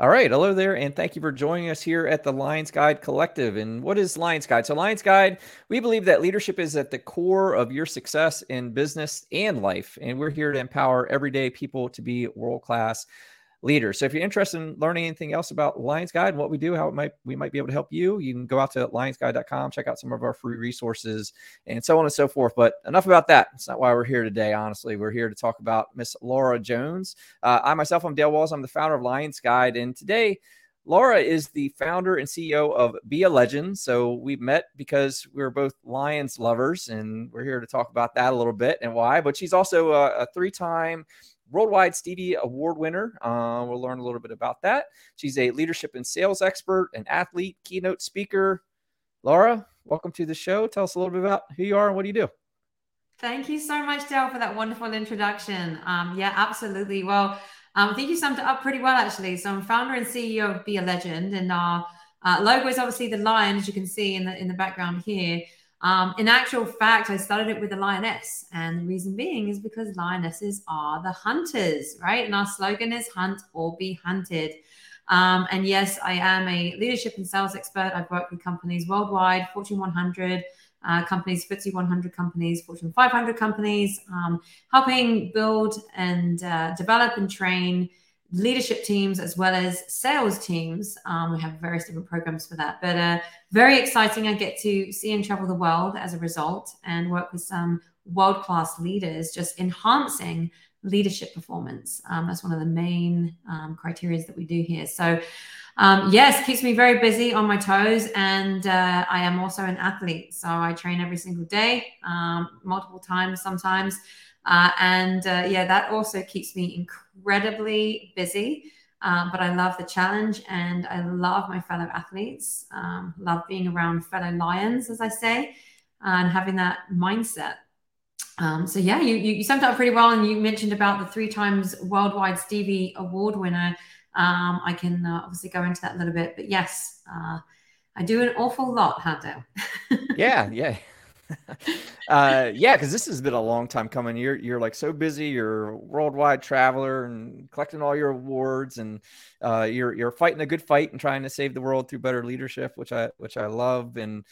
All right. Hello there. And thank you for joining us here at the Lions Guide Collective. And what is Lions Guide? So, Lions Guide, we believe that leadership is at the core of your success in business and life. And we're here to empower everyday people to be world class leaders. So if you're interested in learning anything else about Lions Guide and what we do, how it might we might be able to help you, you can go out to lionsguide.com, check out some of our free resources and so on and so forth. But enough about that. It's not why we're here today, honestly. We're here to talk about Miss Laura Jones. Uh, I myself, I'm Dale Walls. I'm the founder of Lions Guide. And today, Laura is the founder and CEO of Be a Legend. So we met because we are both Lions lovers, and we're here to talk about that a little bit and why. But she's also a, a three time Worldwide Stevie Award winner. Uh, we'll learn a little bit about that. She's a leadership and sales expert, an athlete, keynote speaker. Laura, welcome to the show. Tell us a little bit about who you are and what do you do? Thank you so much, Dale, for that wonderful introduction. Um, yeah, absolutely. Well, um, I think you summed it up pretty well, actually. So I'm founder and CEO of Be a Legend, and our uh, logo is obviously the lion, as you can see in the in the background here. Um, in actual fact, I started it with a lioness. And the reason being is because lionesses are the hunters, right? And our slogan is hunt or be hunted. Um, and yes, I am a leadership and sales expert. I've worked with companies worldwide, Fortune 100 uh, companies, FTSE 100 companies, Fortune 500 companies, um, helping build and uh, develop and train leadership teams as well as sales teams. Um, we have various different programs for that, but uh, very exciting. I get to see and travel the world as a result and work with some world class leaders, just enhancing leadership performance. Um, that's one of the main um, criteria that we do here. So, um, yes, keeps me very busy on my toes, and uh, I am also an athlete. So I train every single day, um, multiple times sometimes. Uh, and uh, yeah, that also keeps me incredibly busy. Um, but I love the challenge and I love my fellow athletes. Um, love being around fellow lions, as I say, and having that mindset. Um, so yeah, you, you, you summed up pretty well, and you mentioned about the three times worldwide Stevie Award winner. Um, I can uh, obviously go into that a little bit, but yes, uh, I do an awful lot, Handel. yeah, yeah. Uh, yeah, because this has been a long time coming. You're you're like so busy. You're a worldwide traveler and collecting all your awards, and uh, you're you're fighting a good fight and trying to save the world through better leadership, which I which I love. And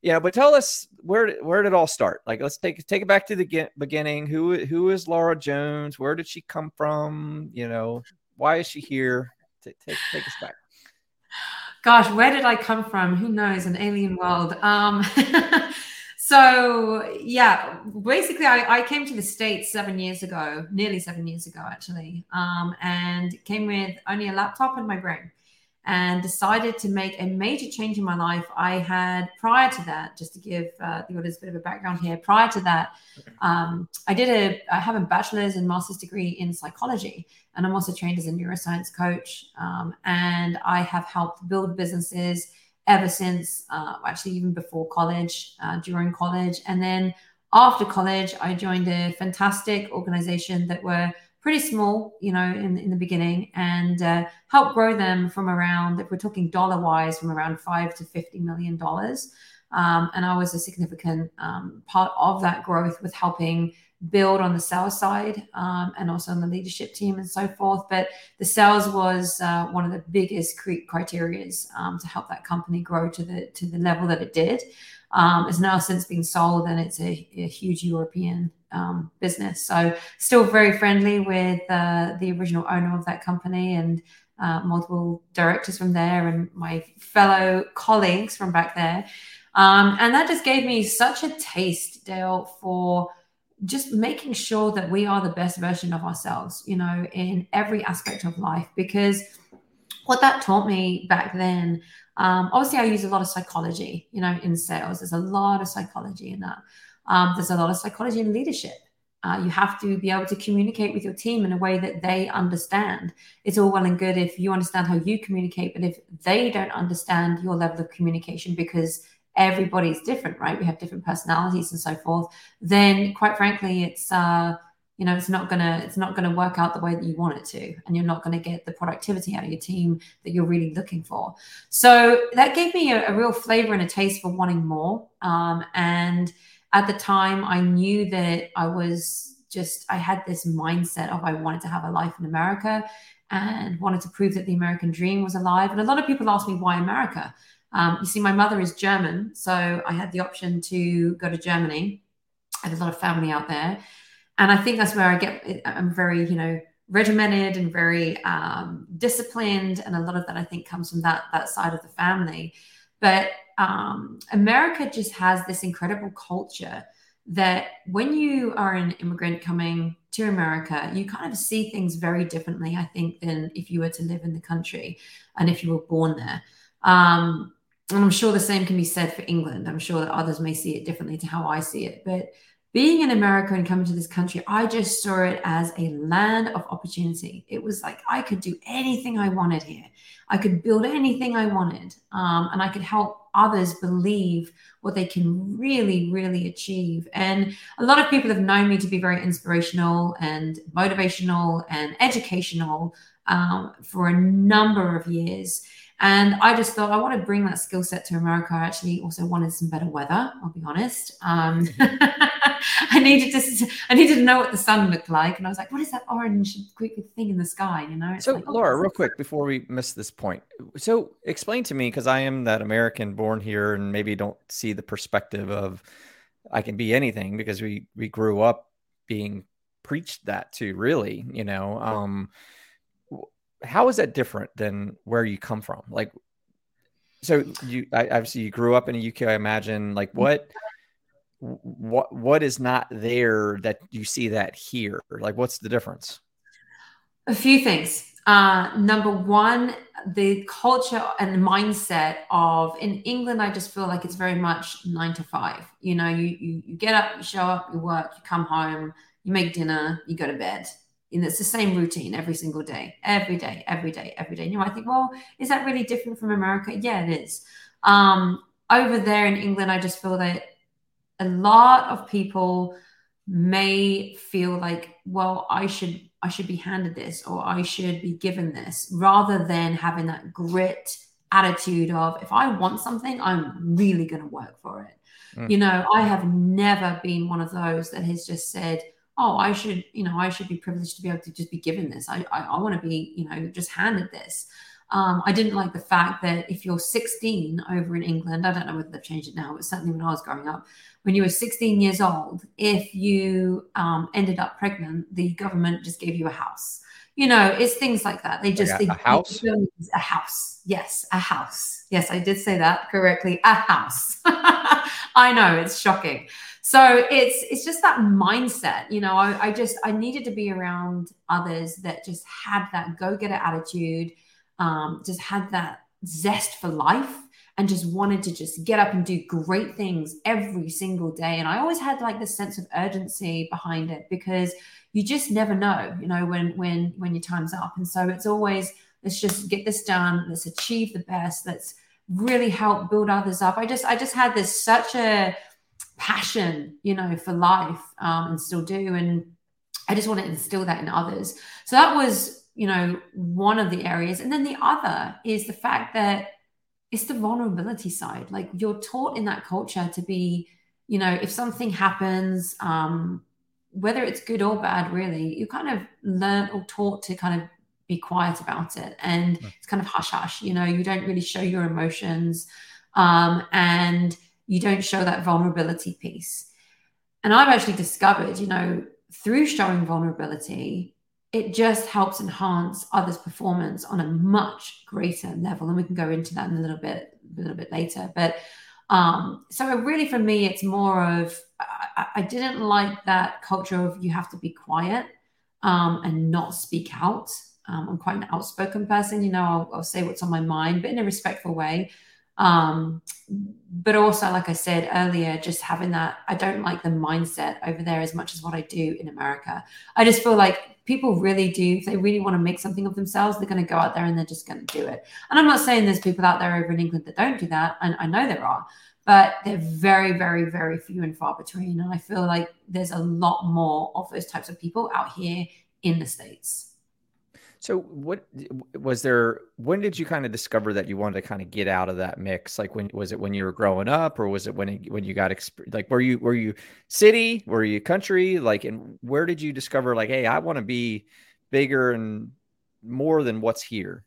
yeah, but tell us where where did it all start? Like, let's take take it back to the beginning. Who who is Laura Jones? Where did she come from? You know, why is she here? Take take, take us back. Gosh, where did I come from? Who knows? An alien world. Um, so yeah, basically, I, I, came to the states seven years ago, nearly seven years ago, actually, um, and came with only a laptop and my brain, and decided to make a major change in my life. I had prior to that, just to give uh, the audience a bit of a background here. Prior to that, um, I did a I have a bachelor's and master's degree in psychology, and I'm also trained as a neuroscience coach, um, and I have helped build businesses ever since, uh, actually, even before college, uh, during college. And then after college, I joined a fantastic organization that were pretty small, you know, in, in the beginning and uh, helped grow them from around, if we're talking dollar wise, from around five to $50 million. Um, and I was a significant um, part of that growth with helping build on the sales side um, and also on the leadership team and so forth. But the sales was uh, one of the biggest criteria um, to help that company grow to the to the level that it did. Um, it's now since been sold and it's a, a huge European um, business. So still very friendly with uh, the original owner of that company and uh, multiple directors from there and my fellow colleagues from back there. Um, and that just gave me such a taste, Dale, for just making sure that we are the best version of ourselves, you know, in every aspect of life. Because what that taught me back then, um, obviously, I use a lot of psychology, you know, in sales. There's a lot of psychology in that. Um, there's a lot of psychology in leadership. Uh, you have to be able to communicate with your team in a way that they understand. It's all well and good if you understand how you communicate, but if they don't understand your level of communication because everybody's different, right? We have different personalities and so forth. Then, quite frankly, it's uh, you know it's not gonna it's not gonna work out the way that you want it to, and you're not gonna get the productivity out of your team that you're really looking for. So that gave me a, a real flavor and a taste for wanting more. Um, and at the time, I knew that I was just I had this mindset of I wanted to have a life in America and wanted to prove that the American dream was alive. And a lot of people ask me why America. Um, you see, my mother is German, so I had the option to go to Germany. I had a lot of family out there, and I think that's where I get. I'm very, you know, regimented and very um, disciplined, and a lot of that I think comes from that that side of the family. But um, America just has this incredible culture that when you are an immigrant coming to America, you kind of see things very differently, I think, than if you were to live in the country and if you were born there. Um, and I'm sure the same can be said for England. I'm sure that others may see it differently to how I see it. But being in America and coming to this country, I just saw it as a land of opportunity. It was like I could do anything I wanted here. I could build anything I wanted, um, and I could help others believe what they can really, really achieve. And a lot of people have known me to be very inspirational and motivational and educational um, for a number of years. And I just thought I want to bring that skill set to America. I actually also wanted some better weather. I'll be honest. Um, I needed to I needed to know what the sun looked like, and I was like, "What is that orange thing in the sky?" You know. It's so, like, oh, Laura, real quick before we miss this point, so explain to me because I am that American born here and maybe don't see the perspective of I can be anything because we we grew up being preached that to really, you know. Um, how is that different than where you come from? Like, so you I, obviously you grew up in the UK. I imagine. Like, what what what is not there that you see that here? Like, what's the difference? A few things. Uh, number one, the culture and the mindset of in England, I just feel like it's very much nine to five. You know, you you, you get up, you show up, you work, you come home, you make dinner, you go to bed and it's the same routine every single day, every day, every day, every day. And you might think, well, is that really different from America? Yeah, it is. Um, over there in England, I just feel that a lot of people may feel like, well, I should I should be handed this or I should be given this, rather than having that grit attitude of if I want something, I'm really going to work for it. Mm. You know, I have never been one of those that has just said, oh, I should, you know, I should be privileged to be able to just be given this. I, I, I want to be, you know, just handed this. Um, I didn't like the fact that if you're 16 over in England, I don't know whether they've changed it now, but certainly when I was growing up, when you were 16 years old, if you um, ended up pregnant, the government just gave you a house. You know, it's things like that. They just like a, they, a house. A house. Yes, a house. Yes, I did say that correctly. A house. I know it's shocking so it's it's just that mindset you know I, I, just i needed to be around others that just had that go-getter attitude um, just had that zest for life and just wanted to just get up and do great things every single day and i always had like this sense of urgency behind it because you just never know you know when when when your time's up and so it's always let's just get this done let's achieve the best let's really help build others up i just i just had this such a passion, you know, for life um, and still do. And I just want to instill that in others. So that was, you know, one of the areas. And then the other is the fact that it's the vulnerability side. Like you're taught in that culture to be, you know, if something happens, um, whether it's good or bad, really, you kind of learn or taught to kind of be quiet about it. And it's kind of hush hush, you know, you don't really show your emotions. Um, and you don't show that vulnerability piece. And I've actually discovered, you know, through showing vulnerability, it just helps enhance others' performance on a much greater level. And we can go into that in a little bit, a little bit later. But um, so really for me, it's more of I, didn't like that culture of you have to be quiet um, and not speak out. Um, I'm quite an outspoken person, you know, I'll, I'll say what's on my mind, but in a respectful way. Um, but also, like I said earlier, just having that, I don't like the mindset over there as much as what I do in America. I just feel like people really do, if they really want to make something of themselves, they're going to go out there and they're just going to do it. And I'm not saying there's people out there over in England that don't do that. And I know there are, but they're very, very, very few and far between. And I feel like there's a lot more of those types of people out here in the States. So what was there when did you kind of discover that you wanted to kind of get out of that mix? Like when was it when you were growing up or was it when it, when you got exp- like were you were you city, were you country? Like and where did you discover like hey, I want to be bigger and more than what's here?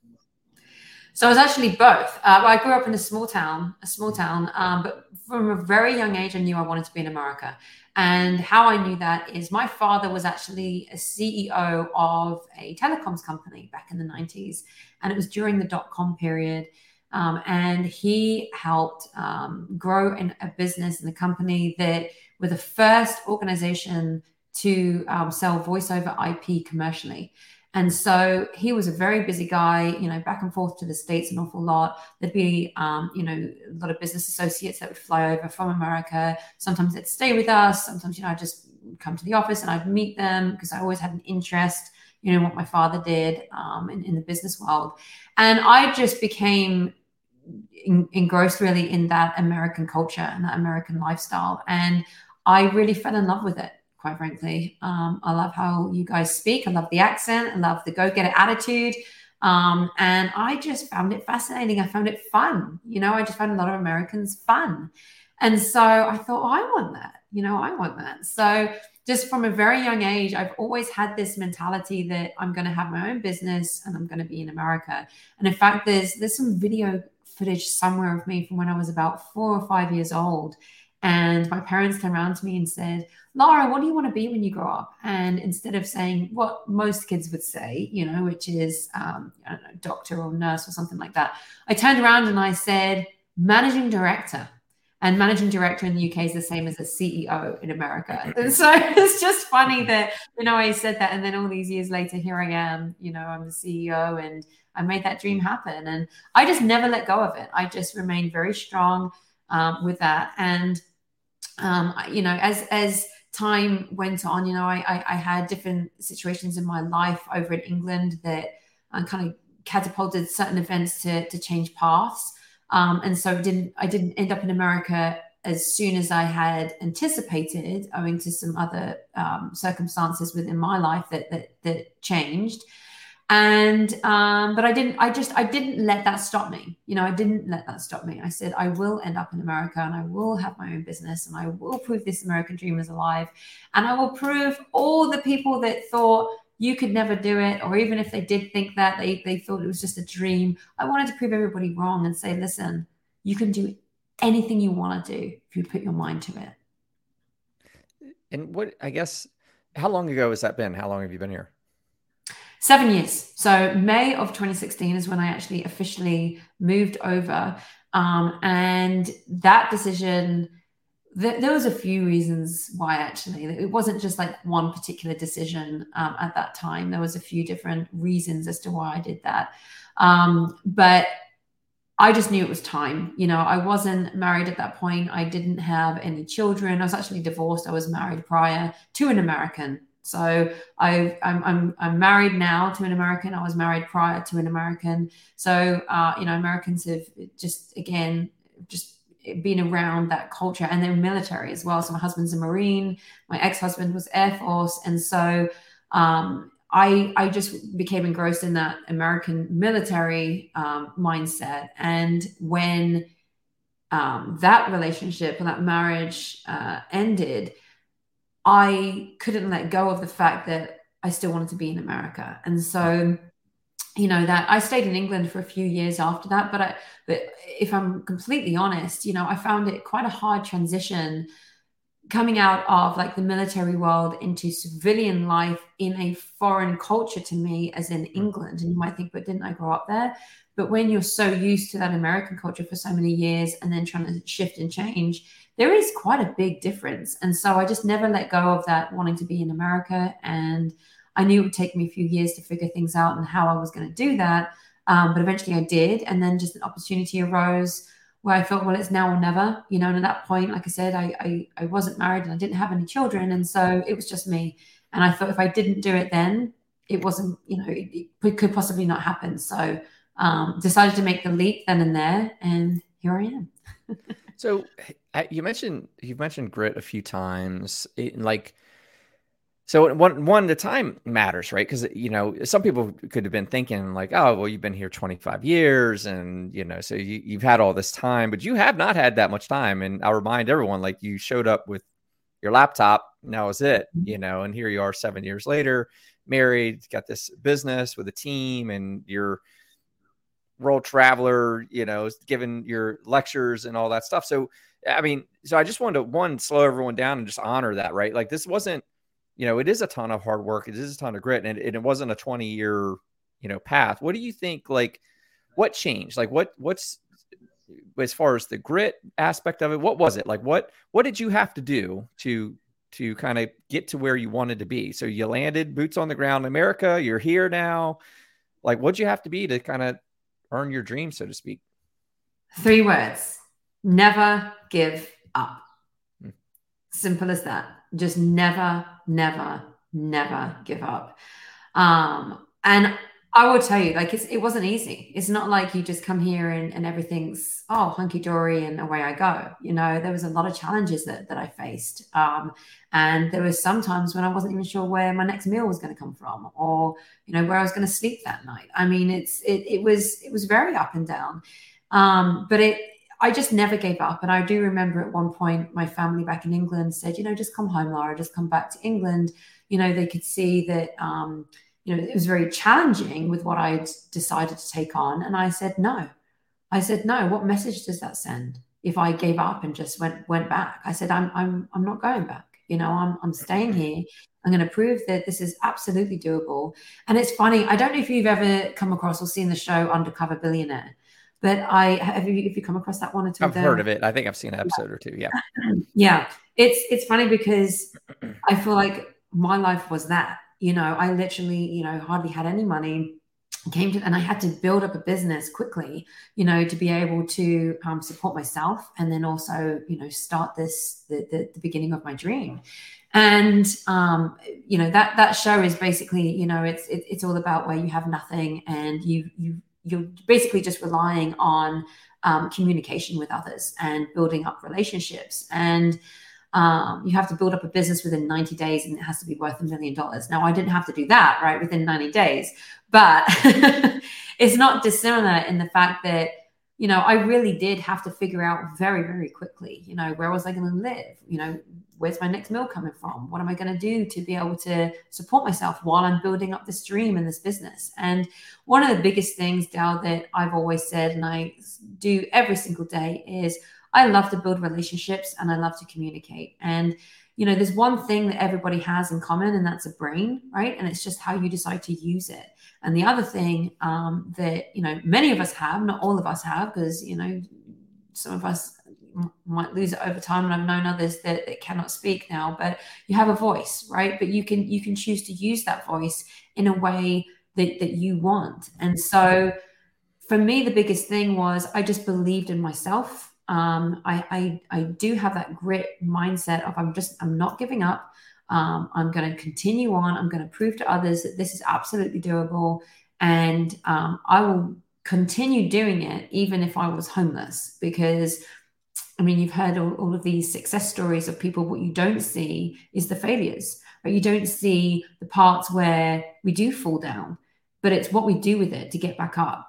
So I was actually both. Uh, I grew up in a small town, a small town, um, but from a very young age, I knew I wanted to be in America. And how I knew that is my father was actually a CEO of a telecoms company back in the 90s. And it was during the dot com period. Um, and he helped um, grow in a business and a company that were the first organization to um, sell voice over IP commercially. And so he was a very busy guy, you know, back and forth to the States an awful lot. There'd be, um, you know, a lot of business associates that would fly over from America. Sometimes they'd stay with us. Sometimes, you know, I'd just come to the office and I'd meet them because I always had an interest, you know, what my father did um, in, in the business world. And I just became engrossed really in that American culture and that American lifestyle. And I really fell in love with it quite frankly. Um, I love how you guys speak. I love the accent. I love the go getter attitude. Um, and I just found it fascinating. I found it fun. You know, I just found a lot of Americans fun. And so I thought, oh, I want that. You know, I want that. So just from a very young age, I've always had this mentality that I'm going to have my own business and I'm going to be in America. And in fact, there's there's some video footage somewhere of me from when I was about four or five years old. And my parents turned around to me and said, Laura, what do you want to be when you grow up? And instead of saying what most kids would say, you know, which is, um, I don't know, doctor or nurse or something like that, I turned around and I said, managing director. And managing director in the UK is the same as a CEO in America. And so it's just funny that, you know, I said that. And then all these years later, here I am, you know, I'm the CEO and I made that dream happen. And I just never let go of it. I just remained very strong um, with that. And, um, you know, as, as, time went on, you know, I, I, I had different situations in my life over in England that uh, kind of catapulted certain events to, to change paths. Um, and so didn't I didn't end up in America as soon as I had anticipated, owing to some other um, circumstances within my life that that, that changed and um, but i didn't i just i didn't let that stop me. You know i didn't let that stop me. I said i will end up in america and i will have my own business and i will prove this american dream is alive. And i will prove all the people that thought you could never do it or even if they did think that they, they thought it was just a dream i wanted to prove everybody wrong and say listen you can do anything you want to do if you put your mind to it and what i guess how long ago has that been? How long have you been here seven years. So May of 2016 is when I actually officially moved over. Um, and that decision, th- there was a few reasons why actually. It wasn't just like one particular decision um, at that time. There was a few different reasons as to why I did that. Um, but I just knew it was time. You know, I wasn't married at that point. I didn't have any children. I was actually divorced. I was married prior to an American so I, I'm, I'm, I'm married now to an American. I was married prior to an American. So, uh, you know, Americans have just, again, just been around that culture and then military as well. So my husband's a Marine. My ex-husband was Air Force. And so um, I, I just became engrossed in that American military um, mindset. And when um, that relationship and that marriage uh, ended, I couldn't let go of the fact that I still wanted to be in America. And so, you know, that I stayed in England for a few years after that. But I, but if I'm completely honest, you know, I found it quite a hard transition coming out of like the military world into civilian life in a foreign culture to me as in England. And you might think, but didn't I grow up there? But when you're so used to that American culture for so many years and then trying to shift and change, there is quite a big difference. And so I just never let go of that wanting to be in America. And I knew it would take me a few years to figure things out and how I was going to do that. Um, but eventually I did. And then just an opportunity arose where I felt, well, it's now or never, you know. And at that point, like I said, I, I, I wasn't married and I didn't have any children. And so it was just me. And I thought if I didn't do it then, it wasn't, you know, it, it could possibly not happen. So um, decided to make the leap then and there. And here I am. so you mentioned you've mentioned grit a few times. It, like So one one the time matters, right? Because you know some people could have been thinking like, oh, well, you've been here 25 years, and you know, so you, you've had all this time, but you have not had that much time. And I'll remind everyone, like, you showed up with your laptop, and that was it, mm-hmm. you know. And here you are, seven years later, married, got this business with a team, and you're world traveler, you know, giving your lectures and all that stuff. So, I mean, so I just wanted to one slow everyone down and just honor that, right? Like this wasn't you know, it is a ton of hard work. It is a ton of grit, and, and it wasn't a 20 year, you know, path. What do you think? Like, what changed? Like, what what's as far as the grit aspect of it? What was it? Like, what what did you have to do to to kind of get to where you wanted to be? So you landed boots on the ground in America. You're here now. Like, what'd you have to be to kind of earn your dream, so to speak? Three words: never give up. Hmm. Simple as that just never, never, never give up. Um, and I will tell you, like, it wasn't easy. It's not like you just come here and, and everything's, oh, hunky dory and away I go. You know, there was a lot of challenges that, that I faced. Um, and there was some times when I wasn't even sure where my next meal was going to come from or, you know, where I was going to sleep that night. I mean, it's, it, it was, it was very up and down. Um, but it, I just never gave up. And I do remember at one point, my family back in England said, you know, just come home, Laura, just come back to England. You know, they could see that, um, you know, it was very challenging with what I'd decided to take on. And I said, no. I said, no, what message does that send? If I gave up and just went went back, I said, I'm I'm I'm not going back. You know, I'm I'm staying here. I'm going to prove that this is absolutely doable. And it's funny. I don't know if you've ever come across or seen the show Undercover Billionaire. But I have you if you come across that one or two? I've heard of it. I think I've seen an episode yeah. or two. Yeah. yeah. It's it's funny because I feel like my life was that. You know, I literally, you know, hardly had any money came to and i had to build up a business quickly you know to be able to um, support myself and then also you know start this the, the, the beginning of my dream and um, you know that that show is basically you know it's it, it's all about where you have nothing and you you you're basically just relying on um, communication with others and building up relationships. And um, you have to build up a business within 90 days and it has to be worth a million dollars. Now i didn't have to do that right within 90 days. But it's not dissimilar in the fact that you know i really did have to figure out very very quickly you know where was i going to live you know where's my next meal coming from? What am I going to do to be able to support myself while I'm building up this dream and this business? And one of the biggest things, Dale, that I've always said and I do every single day is I love to build relationships and I love to communicate. And you know, there's one thing that everybody has in common, and that's a brain, right? And it's just how you decide to use it. And the other thing um, that you know many of us have, not all of us have, because you know some of us might lose it over time and i've known others that, that cannot speak now but you have a voice right but you can you can choose to use that voice in a way that, that you want and so for me the biggest thing was i just believed in myself um, I, I i do have that grit mindset of i'm just i'm not giving up um, i'm going to continue on i'm going to prove to others that this is absolutely doable and um, i will continue doing it even if i was homeless because I mean, you've heard all, all, of these success stories of people. What you don't see is the failures, right? You don't see the parts where we do fall down, but it's what we do with it to get back up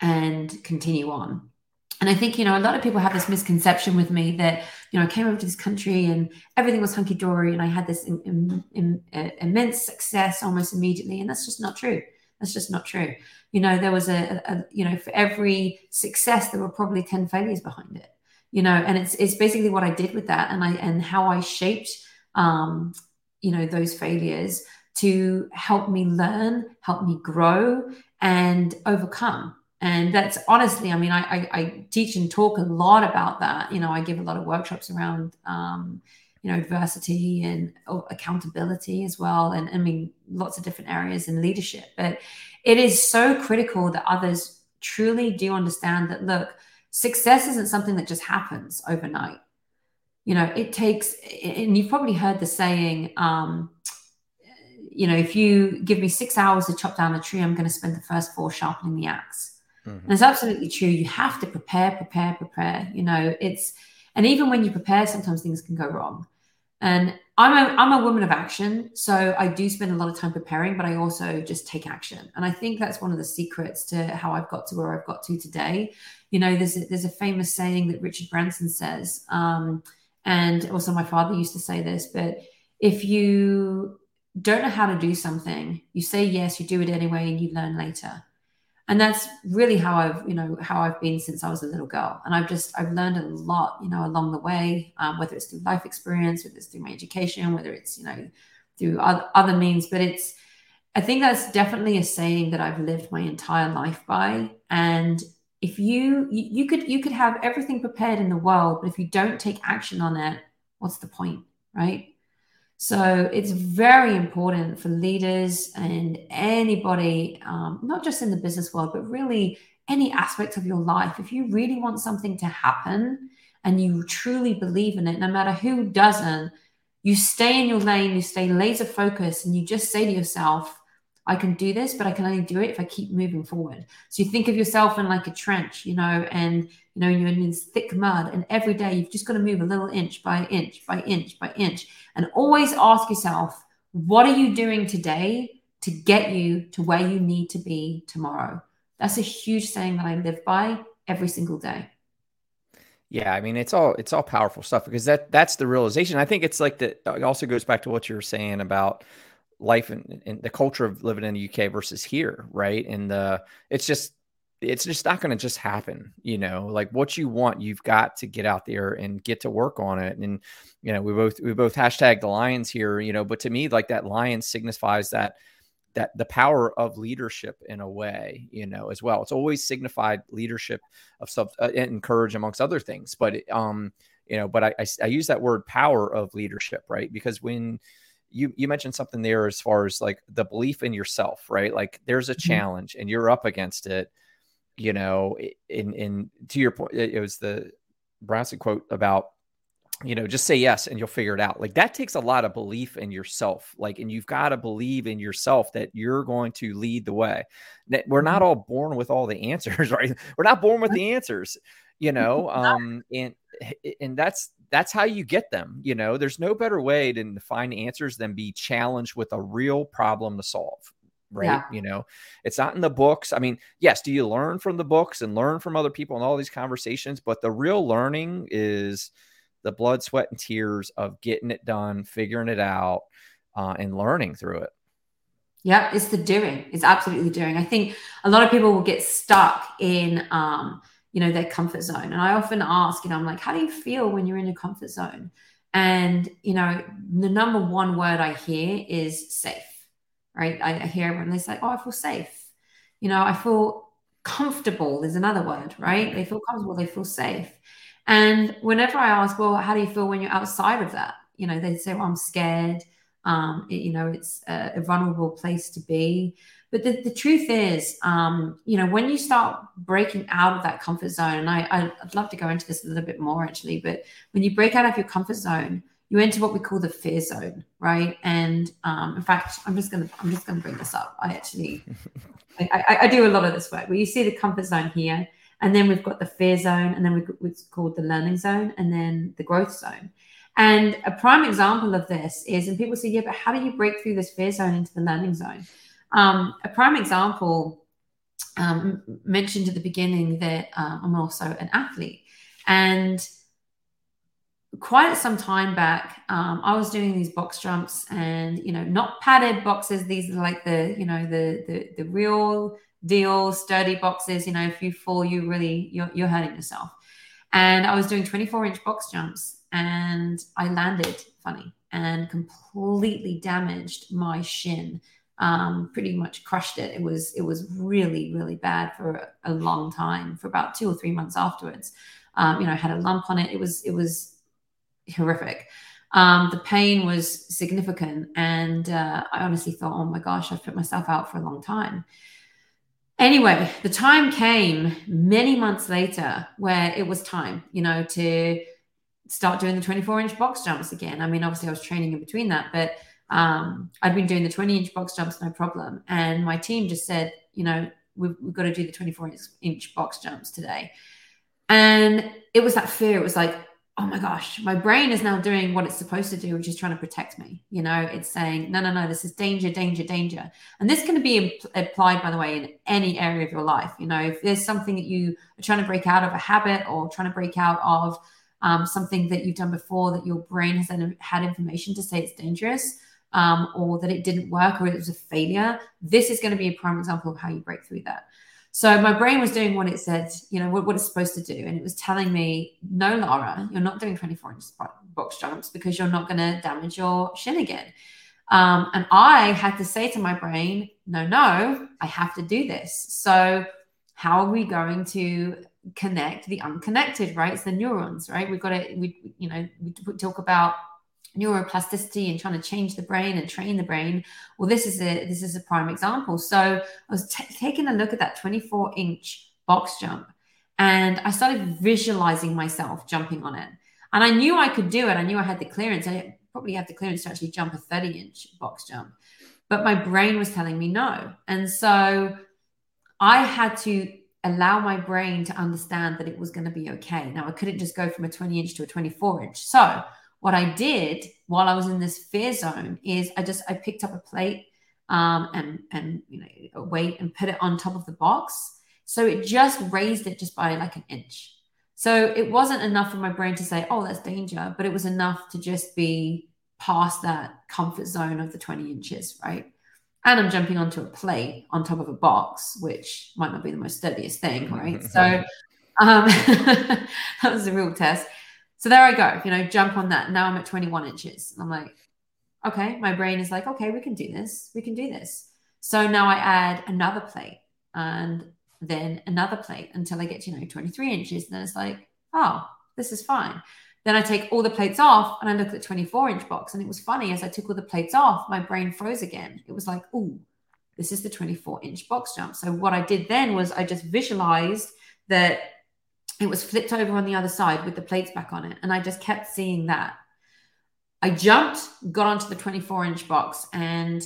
and continue on. And I think, you know, a lot of people have this misconception with me that, you know, I came over to this country and everything was hunky dory and I had this in, in, in, uh, immense success almost immediately. And that's just not true. That's just not true. You know, there was a, a, you know, for every success, there were probably 10 failures behind it you know and it's it's basically what i did with that and i and how i shaped um you know those failures to help me learn help me grow and overcome and that's honestly i mean I, I, I teach and talk a lot about that you know i give a lot of workshops around um you know adversity and accountability as well and i mean lots of different areas in leadership but it is so critical that others truly do understand that look success isn't something that just happens overnight. You know, it takes, and you've probably heard the saying, um, you know, if you give me six hours to chop down a tree, I'm going to spend the first four sharpening the axe. Mm-hmm. It's absolutely true. You have to prepare, prepare, prepare. You know, it's, and even when you prepare, sometimes things can go wrong. And I'm a I'm a woman of action, so I do spend a lot of time preparing, but I also just take action. And I think that's one of the secrets to how I've got to where I've got to today. You know, there's a, there's a famous saying that Richard Branson says, um, and also my father used to say this, but if you don't know how to do something, you say yes, you do it anyway, and you learn later and that's really how i've you know how i've been since i was a little girl. And i've just i've learned a lot you know along the way um, whether it's through life experience whether it's through my education whether it's you know through other, other means. But it's i think that's definitely a saying that i've lived my entire life by. And if you you, you could you could have everything prepared in the world but if you don't take action on it what's the point right so it's very important for leaders and anybody, um, not just in the business world, but really any aspect of your life. If you really want something to happen and you truly believe in it, no matter who doesn't, you stay in your lane, you stay laser focused, and you just say to yourself, I can do this, but I can only do it if I keep moving forward. So you think of yourself in like a trench, you know, and you know you're in this thick mud, and every day you've just got to move a little inch by inch by inch by inch, and always ask yourself, what are you doing today to get you to where you need to be tomorrow? That's a huge saying that I live by every single day. Yeah, I mean it's all it's all powerful stuff because that that's the realization. I think it's like that. It also goes back to what you were saying about life and, and the culture of living in the UK versus here, right? And the it's just it's just not going to just happen, you know. Like what you want, you've got to get out there and get to work on it. And you know, we both we both hashtag the lions here, you know. But to me, like that lion signifies that that the power of leadership in a way, you know, as well. It's always signified leadership of stuff uh, and courage amongst other things. But um, you know, but I, I I use that word power of leadership, right? Because when you you mentioned something there as far as like the belief in yourself, right? Like there's a mm-hmm. challenge and you're up against it, you know. In in to your point, it was the Branson quote about you know just say yes and you'll figure it out like that takes a lot of belief in yourself like and you've got to believe in yourself that you're going to lead the way we're not mm-hmm. all born with all the answers right we're not born with the answers you know um and and that's that's how you get them. You know, there's no better way to find answers than be challenged with a real problem to solve. Right. Yeah. You know, it's not in the books. I mean, yes, do you learn from the books and learn from other people and all these conversations? But the real learning is the blood, sweat, and tears of getting it done, figuring it out, uh, and learning through it. Yeah, it's the doing. It's absolutely the doing. I think a lot of people will get stuck in um, you know, their comfort zone. And I often ask, you know, I'm like, how do you feel when you're in your comfort zone? And, you know, the number one word I hear is safe, right? I, I hear everyone, they say, oh, I feel safe. You know, I feel comfortable is another word, right? They feel comfortable, they feel safe. And whenever I ask, well, how do you feel when you're outside of that? You know, they say, well, I'm scared. Um, it, you know, it's a, a vulnerable place to be. But the, the truth is, um, you know, when you start breaking out of that comfort zone, and I, I'd love to go into this a little bit more actually, but when you break out of your comfort zone, you enter what we call the fear zone, right? And um, in fact, I'm just gonna I'm just gonna bring this up. I actually I, I, I, do a lot of this work where you see the comfort zone here, and then we've got the fear zone, and then we've what's called the learning zone, and then the growth zone. And a prime example of this is, and people say, yeah, but how do you break through this fear zone into the learning zone? Um, a prime example um, mentioned at the beginning that uh, I'm also an athlete. And quite some time back, um, I was doing these box jumps and, you know, not padded boxes. These are like the, you know, the, the, the real deal sturdy boxes. You know, if you fall, you really, you're, you're hurting yourself. And I was doing 24 inch box jumps and I landed funny and completely damaged my shin um, pretty much crushed it. It was it was really really bad for a long time, for about two or three months afterwards. Um, you know, I had a lump on it. It was it was horrific. Um, the pain was significant, and uh, I honestly thought, oh my gosh, I've put myself out for a long time. Anyway, the time came many months later where it was time, you know, to start doing the 24 inch box jumps again. I mean, obviously, I was training in between that, but um, I'd been doing the 20 inch box jumps, no problem. And my team just said, you know, we've, we've got to do the 24 inch box jumps today. And it was that fear. It was like, oh my gosh, my brain is now doing what it's supposed to do, which is trying to protect me. You know, it's saying, no, no, no, this is danger, danger, danger. And this can be applied, by the way, in any area of your life. You know, if there's something that you are trying to break out of a habit or trying to break out of um, something that you've done before that your brain has had information to say it's dangerous. Um, or that it didn't work or it was a failure, this is going to be a prime example of how you break through that. So my brain was doing what it said, you know, what, what it's supposed to do. And it was telling me, no, Laura, you're not doing 24 inch box jumps because you're not going to damage your shin again. Um, and I had to say to my brain, no, no, I have to do this. So how are we going to connect the unconnected, right? It's the neurons, right? We've got to, we, you know, we talk about neuroplasticity and trying to change the brain and train the brain. Well this is a this is a prime example. So i was t- taking a look at that 24 inch box jump and i started visualizing myself jumping on it. And i knew i could do it. I knew i had the clearance. I probably had the clearance to actually jump a 30 inch box jump. But my brain was telling me no. And so i had to allow my brain to understand that it was going to be okay. Now i couldn't just go from a 20 inch to a 24 inch. So what I did while I was in this fear zone is I just I picked up a plate um, and and you know a weight and put it on top of the box. So it just raised it just by like an inch. So it wasn't enough for my brain to say, "Oh, that's danger," but it was enough to just be past that comfort zone of the 20 inches, right? And I'm jumping onto a plate on top of a box, which might not be the most steadiest thing, right? so um, that was a real test. So there I go, you know, jump on that. Now I'm at 21 inches. I'm like, okay, my brain is like, okay, we can do this. We can do this. So now I add another plate and then another plate until I get you know, 23 inches. And then it's like, oh, this is fine. Then I take all the plates off and I look at the 24 inch box. And it was funny as I took all the plates off, my brain froze again. It was like, oh, this is the 24 inch box jump. So what I did then was I just visualized that it was flipped over on the other side with the plates back on it. And I just kept seeing that. I jumped, got onto the 24 inch box, and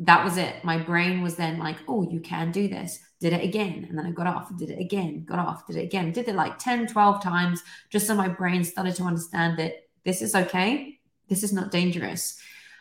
that was it. My brain was then like, oh, you can do this. Did it again. And then I got off, did it again, got off, did it again. Did it like 10, 12 times, just so my brain started to understand that this is okay. This is not dangerous.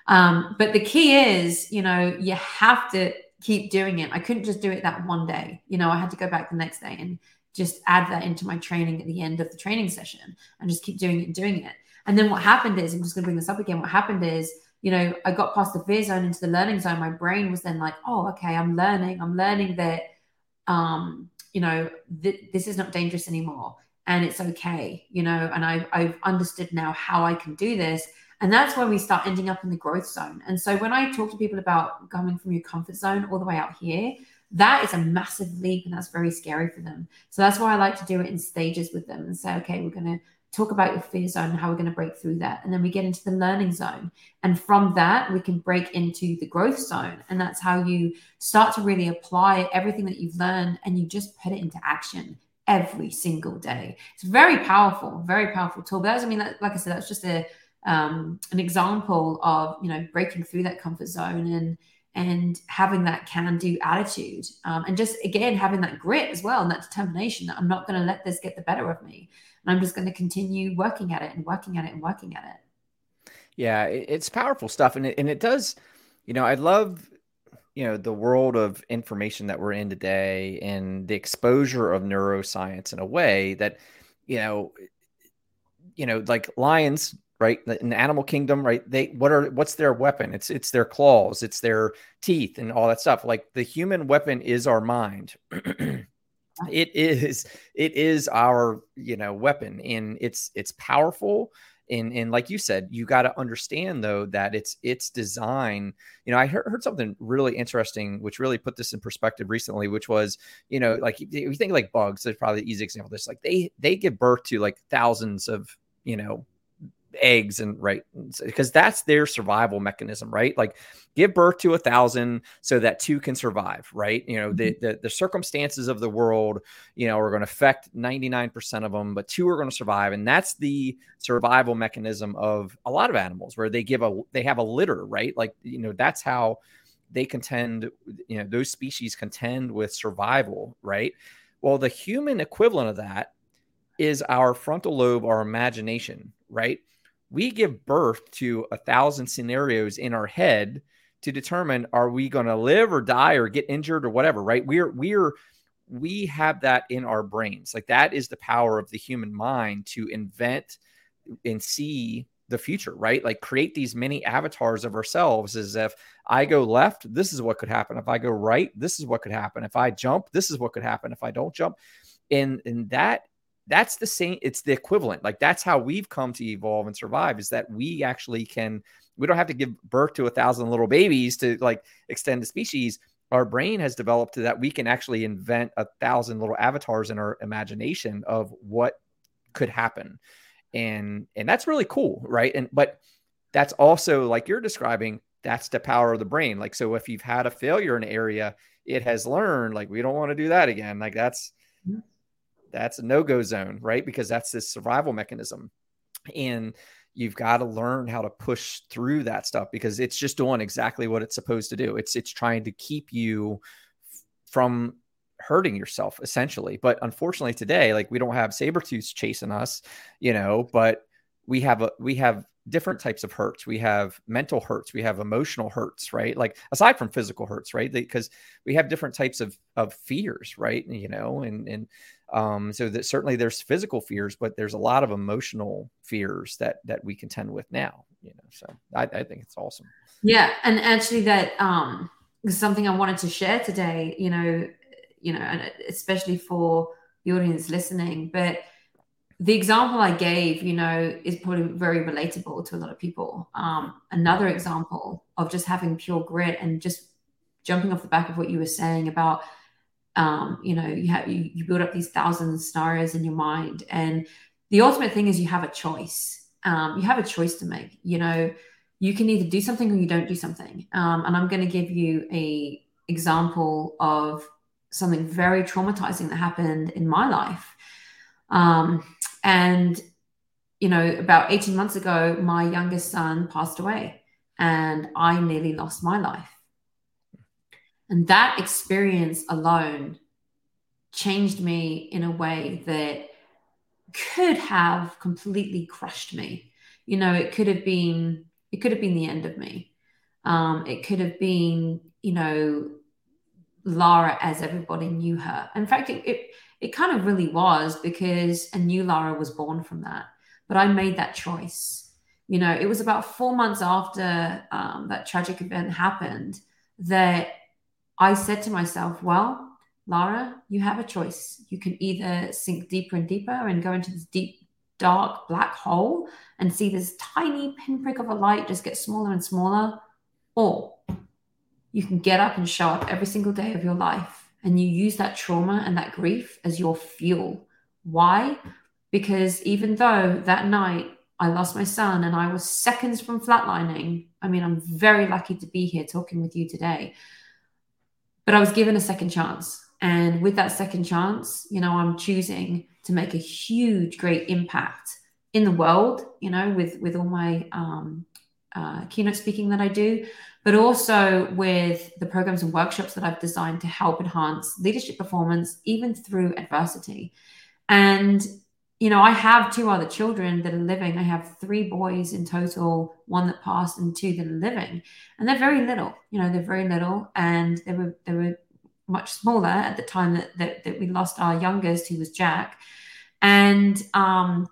Um, but the key is, you know, you have to keep doing it. I couldn't just do it that one day. You know, I had to go back the next day and just add that into my training at the end of the training session and just keep doing it and doing it. And then what happened is, I'm just going to bring this up again. What happened is, you know, I got past the fear zone into the learning zone. My brain was then like, oh, okay, I'm learning. I'm learning that, um, you know, th- this is not dangerous anymore and it's okay, you know, and I've, I've understood now how I can do this. And that's when we start ending up in the growth zone. And so when I talk to people about coming from your comfort zone all the way out here, that is a massive leap and that's very scary for them. So that's why I like to do it in stages with them and say, okay, we're going to talk about your fear zone and how we're going to break through that. And then we get into the learning zone. And from that, we can break into the growth zone. And that's how you start to really apply everything that you've learned and you just put it into action every single day. It's very powerful, very powerful tool. But that's, I mean, that, like I said, that's just a, um, an example of, you know, breaking through that comfort zone and, and having that can do attitude um, and just again having that grit as well and that determination that i'm not going to let this get the better of me and i'm just going to continue working at it and working at it and working at it. Yeah it's powerful stuff and it, and it does you know i love you know the world of information that we're in today and the exposure of neuroscience in a way that you know you know like lions right? In the animal kingdom right they what are what's their weapon? It's it's their claws it's their teeth and all that stuff. Like the human weapon is our mind. It is it is our you know weapon and it's it's powerful. And and like you said you got to understand though that it's it's design you know i heard, heard something really interesting which really put this in perspective recently which was you know like if you think like bugs that's probably the easy example this. Like they they give birth to like thousands of you know eggs and right because that's their survival mechanism right like give birth to a thousand so that two can survive right you know the mm-hmm. the, the circumstances of the world you know are going to affect 99% of them but two are going to survive and that's the survival mechanism of a lot of animals where they give a they have a litter right like you know that's how they contend you know those species contend with survival right well the human equivalent of that is our frontal lobe, our imagination, right? We give birth to a thousand scenarios in our head to determine are we going to live or die or get injured or whatever, right? We're we're we have that in our brains. Like that is the power of the human mind to invent and see the future, right? Like create these mini avatars of ourselves as if I go left, this is what could happen. If I go right, this is what could happen. If I jump, this is what could happen. If I don't jump. And and that that's the same it's the equivalent. Like that's how we've come to evolve and survive is that we actually can we don't have to give birth to a thousand little babies to like extend the species our brain has developed to that we can actually invent a thousand little avatars in our imagination of what could happen and and that's really cool right and but that's also like you're describing that's the power of the brain like so if you've had a failure in an area it has learned like we don't want to do that again like that's mm-hmm. That's a no-go zone right because that's this survival mechanism and you've got to learn how to push through that stuff because it's just doing exactly what it's supposed to do. It's it's trying to keep you from hurting yourself essentially. But unfortunately today, like we don't have saber tooths chasing us, you know, but we have a we have different types of hurts. We have mental hurts, we have emotional hurts, right? Like aside from physical hurts, right? Because we have different types of of fears, right? You know, and and um, so that certainly there's physical fears, but there's a lot of emotional fears that that we contend with now. You know, so I, I think it's awesome. Yeah, and actually, that um, something I wanted to share today. You know, you know, and especially for the audience listening, but the example I gave, you know, is probably very relatable to a lot of people. Um, another example of just having pure grit and just jumping off the back of what you were saying about um, you know you have you, you build up these thousand scenarios in your mind. And the ultimate thing is you have a choice. Um, you have a choice to make. You know you can either do something or you don't do something. Um, and i'm going to give you a example of something very traumatizing that happened in my life. Um, and you know about 18 months ago my youngest son passed away and i nearly lost my life and that experience alone changed me in a way that could have completely crushed me. You know, it could have been it could have been the end of me. Um, it could have been, you know, Lara as everybody knew her. In fact, it, it it kind of really was because a new Lara was born from that. But I made that choice. You know, it was about four months after um, that tragic event happened that I said to myself, well, Lara, you have a choice. You can either sink deeper and deeper and go into this deep, dark black hole and see this tiny pinprick of a light just get smaller and smaller, or you can get up and show up every single day of your life and you use that trauma and that grief as your fuel. Why? Because even though that night I lost my son and I was seconds from flatlining, I mean, I'm very lucky to be here talking with you today but I was given a second chance. And with that second chance, you know, I'm choosing to make a huge, great impact in the world, you know, with with all my um, uh, keynote speaking that I do, but also with the programs and workshops that I've designed to help enhance leadership performance, even through adversity. And you know, I have two other children that are living. I have three boys in total, one that passed and two that are living. And they're very little, you know, they're very little. And they were they were much smaller at the time that that, that we lost our youngest, who was Jack. And um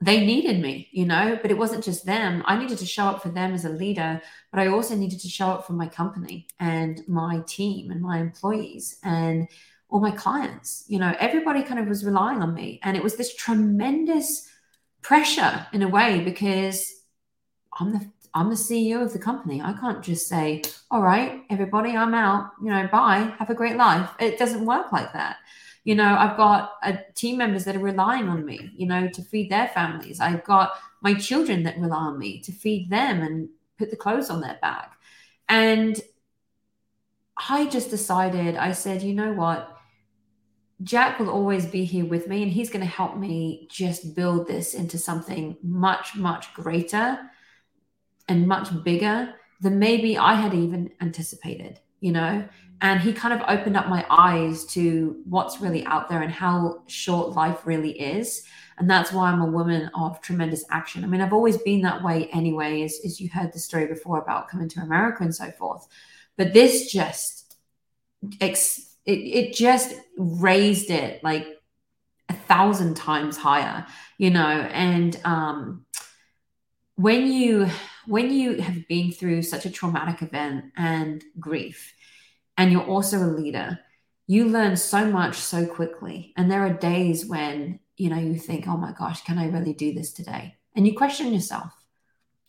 they needed me, you know, but it wasn't just them. I needed to show up for them as a leader, but I also needed to show up for my company and my team and my employees. And or my clients. You know, everybody kind of was relying on me. And it was this tremendous pressure in a way because I'm the I'm the CEO of the company. I can't just say, all right, everybody, I'm out, you know, bye, have a great life. It doesn't work like that. You know, I've got team members that are relying on me, you know, to feed their families. I've got my children that rely on me to feed them and put the clothes on their back. And I just decided, I said, you know what? Jack will always be here with me and he's going to help me just build this into something much, much greater and much bigger than maybe I had even anticipated, you know? and he kind of opened up my eyes to what's really out there and how short life really is. And that's why i'm a woman of tremendous action. I mean i've always been that way anyway as, as you heard the story before about coming to america and so forth. But this just it, it just raised it like a thousand times higher you know and um when you when you have been through such a traumatic event and grief and you're also a leader, you learn so much so quickly. And there are days when, you know, you think, oh my gosh, can I really do this today? And you question yourself.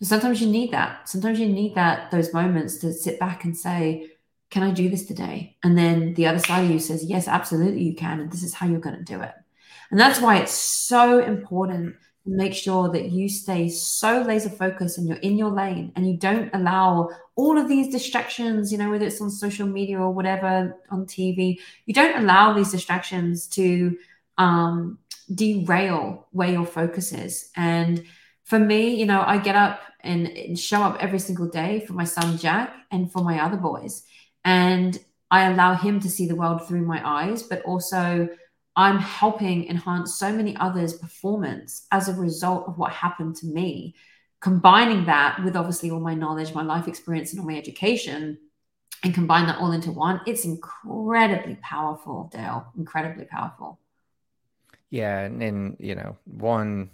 Sometimes you need that. Sometimes you need that, those moments to sit back and say, can I do this today? And then the other side of you says, yes, absolutely you can. And this is how you're going to do it. And that's why it's so important to make sure that you stay so laser focused and you're in your lane and you don't allow all of these distractions, you know, whether it's on social media or whatever on TV, you don't allow these distractions to um, derail where your focus is. And for me, you know, I get up and, show up every single day for my son Jack and for my other boys. And I allow him to see the world through my eyes, but also I'm helping enhance so many others' performance as a result of what happened to me. Combining that with obviously all my knowledge, my life experience, and all my education, and combine that all into one, it's incredibly powerful, Dale. Incredibly powerful. Yeah, and, and you know, one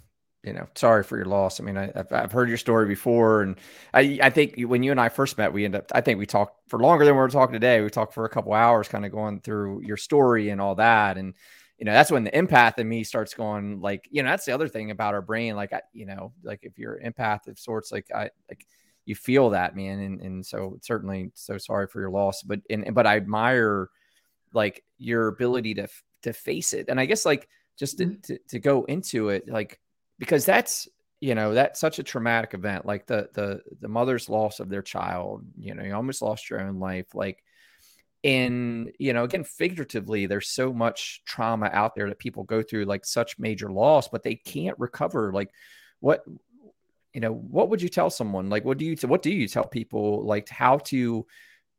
you know, sorry for your loss. I mean, I, have I've heard your story before, and I, I think when you and I first met, we ended up, I think we talked for longer than we are talking today. We talked for a couple hours, kind of going through your story and all that. And you know that's when the empath in me starts going like you know that's the other thing about our brain like I, you know like if you're empath of sorts like i like you feel that man and, and so certainly so sorry for your loss but and but i admire like your ability to to face it and i guess like just to, mm-hmm. to, to go into it like because that's you know that's such a traumatic event like the the the mother's loss of their child you know you almost lost your own life like and you know again figuratively there's so much trauma out there that people go through like such major loss but they can't recover like what you know what would you tell someone? Like what do you what do you tell people like how to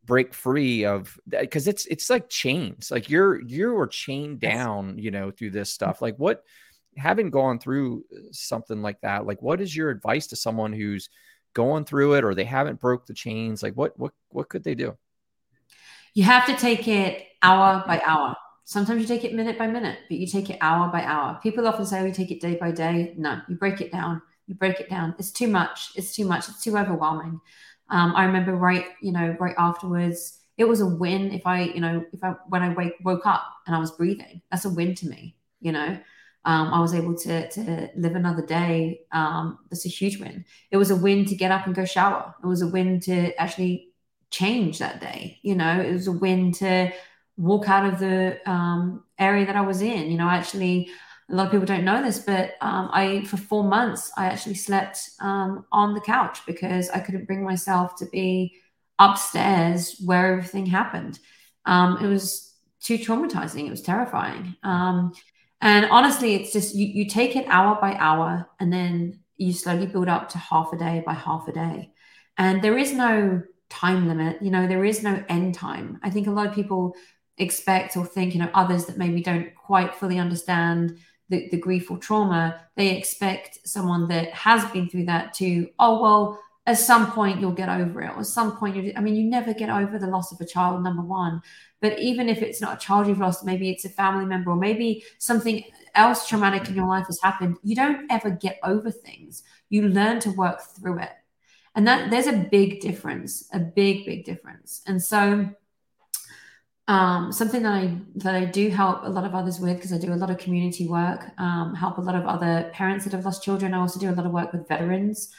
break free of because it's it's like chains like you're you are chained down you know through this mm. stuff like what having gone through something like that like what is your advice to someone who's going through it or they haven't broke the chains like what what what could they do you have to take it hour by hour. Sometimes you take it minute by minute, but you take it hour by hour. People often say, we take it day by day. No, you break it down. You break it down. It's too much. It's too much. It's too overwhelming. Um, I remember right, you know, right afterwards, it was a win if I, you know, if I when I wake woke up and I was breathing, that's a win to me. You know, um, I was able to to live another day. Um, that's a huge win. It was a win to get up and go shower. It was a win to actually change that day. You know, it was a win to walk out of the um, area that I was in. You know, actually, a lot of people don't know this, but um, I, for four months, I actually slept um, on the couch because I couldn't bring myself to be upstairs where everything happened. Um, it was too traumatizing. It was terrifying. And honestly, it's just you, you take it hour by hour and then you slowly build up to half a day by half a day. And there is no time limit. You know, there is no end time. I think a lot of people expect or think, you know, others that maybe don't quite fully understand the, the grief or trauma, they expect someone that has been through that to, oh, well, at some point you'll get over it, or at some point you I mean, you never get over the loss of a child, number one. But even if it's not a child you've lost, maybe it's a family member, or maybe something else traumatic in your life has happened, you don't ever get over things. You learn to work through it and that there's a big difference a big big difference and so um, something that I that I do help a lot of others with because I do a lot of community work, um, help a lot of other parents that have lost children. I also do a lot of work with veterans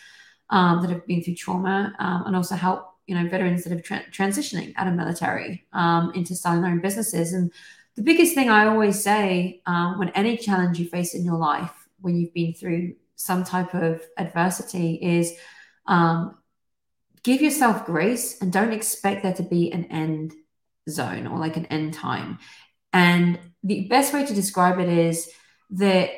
um, that have been through trauma, um, and also help you know veterans that have tra- transitioning out of military um, into starting their own businesses. And the biggest thing I always say um, when any challenge you face in your life, when you've been through some type of adversity, is um, give yourself grace and don't expect there to be an end zone or like an end time. And the best way to describe it is that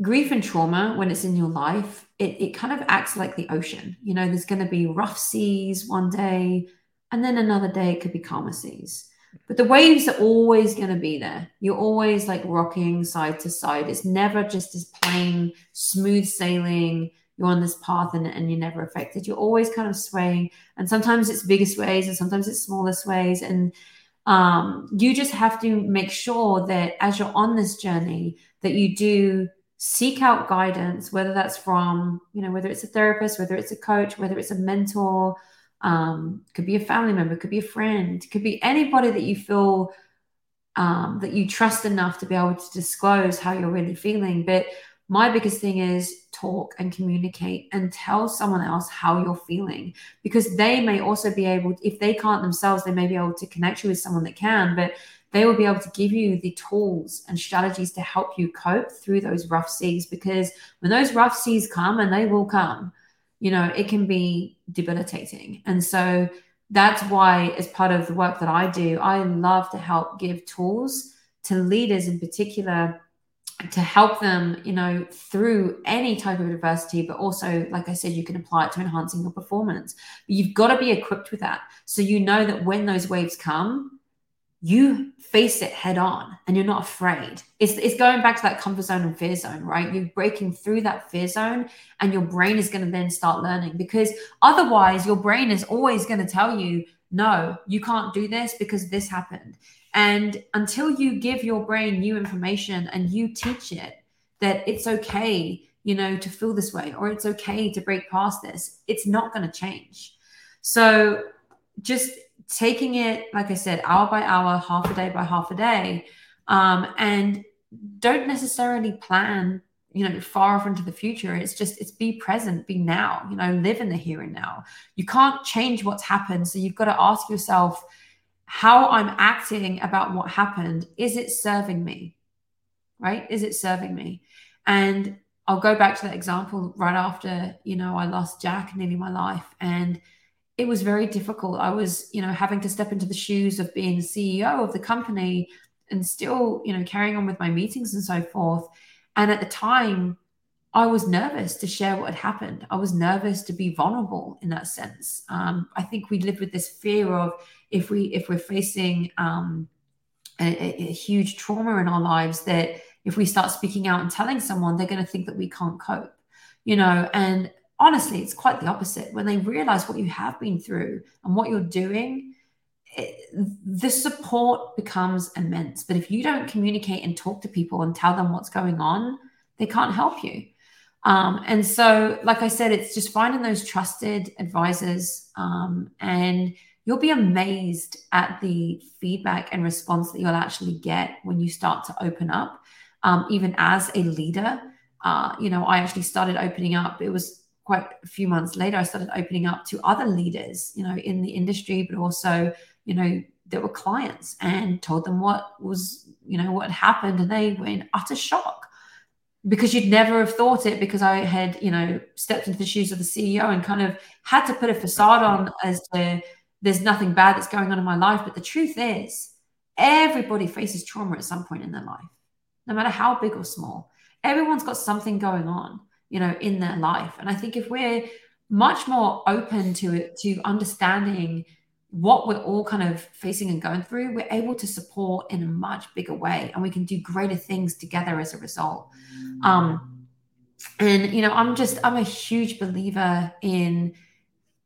grief and trauma, when it's in your life, it, it kind of acts like the ocean. You know, there's going to be rough seas one day, and then another day it could be calmer seas. but the waves are always going to be there. You're always like rocking side to side. It's never just this plain, smooth sailing. You're on this path and, and you're never affected. You're always kind of swaying. And sometimes it's bigger sways and sometimes it's smaller sways. And um, you just have to make sure that as you're on this journey, that you do seek out guidance, whether that's from, you know, whether it's a therapist, whether it's a coach, whether it's a mentor, um, could be a family member, could be a friend, could be anybody that you feel um, that you trust enough to be able to disclose how you're really feeling. But my biggest thing is talk and communicate and tell someone else how you're feeling because they may also be able, if they can't themselves, they may be able to connect you with someone that can, but they will be able to give you the tools and strategies to help you cope through those rough seas because when those rough seas come and they will come you know, it can be debilitating. And so that's why, as part of the work that I do, I love to help give tools to leaders in particular to help them, you know, through any type of adversity, but also, like I said, you can apply it to enhancing your performance. But you've got to be equipped with that. So you know that when those waves come, you face it head on and you're not afraid. It's, it's going back to that comfort zone and fear zone, right? You're breaking through that fear zone and your brain is going to then start learning because otherwise, your brain is always going to tell you, no, you can't do this because this happened. And until you give your brain new information and you teach it that it's okay, you know, to feel this way or it's okay to break past this, it's not going to change. So just taking it, like I said, hour by hour, half a day by half a day, um, and don't necessarily plan, you know, far off into the future. It's just, it's be present, be now, you know, live in the here and now. You can't change what's happened. So you've got to ask yourself, how I'm acting about what happened, is it serving me? Right? Is it serving me? And I'll go back to that example right after, you know, I lost Jack nearly my life. And it was very difficult. I was, you know, having to step into the shoes of being CEO of the company and still, you know, carrying on with my meetings and so forth. And at the time, I was nervous to share what had happened. I was nervous to be vulnerable in that sense. Um, I think we live with this fear of if we if we're facing um, a, a, huge trauma in our lives that if we start speaking out and telling someone, they're going to think that we can't cope, you know. And honestly, it's quite the opposite. When they realize what you have been through and what you're doing, it, the support becomes immense. But if you don't communicate and talk to people and tell them what's going on, they can't help you. Um, and so, like I said, it's just finding those trusted advisors, um, and you'll be amazed at the feedback and response that you'll actually get when you start to open up. Um, even as a leader, uh, you know, I actually started opening up. It was quite a few months later, I started opening up to other leaders, you know, in the industry, but also, you know, there were clients and told them what was, you know, what had happened. And they were in utter shock because you'd never have thought it because I had, you know, stepped into the shoes of the CEO and kind of had to put a facade on as to there's nothing bad that's going on in my life. But the truth is, everybody faces trauma at some point in their life, no matter how big or small. Everyone's got something going on you know, in their life. And I think if we're much more open to it, to understanding what we're all kind of facing and going through, we're able to support in a much bigger way and we can do greater things together as a result. Um, and, you know, I'm just, I'm a huge believer in,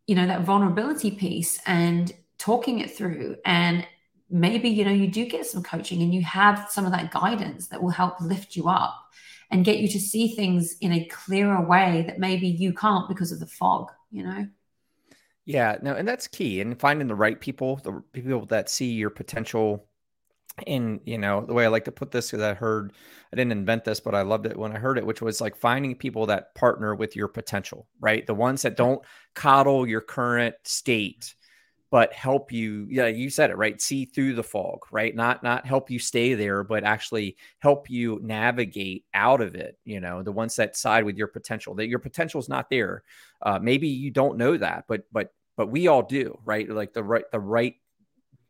you know, that vulnerability piece and talking it through. And maybe, you know, you do get some coaching and you have some of that guidance that will help lift you up and get you to see things in a clearer way that maybe you can't because of the fog, you know? Yeah, no, and that's key. And finding the right people, the people that see your potential. And you know, the way I like to put this, because I heard I didn't invent this, but I loved it when I heard it, which was like finding people that partner with your potential, right? The ones that don't coddle your current state but help you yeah you said it right see through the fog right? Not not help you stay there but actually help you navigate out of it you know the ones that side with your potential that your potential is not there. Uh, maybe you don't know that but but but we all do right? Like the right the right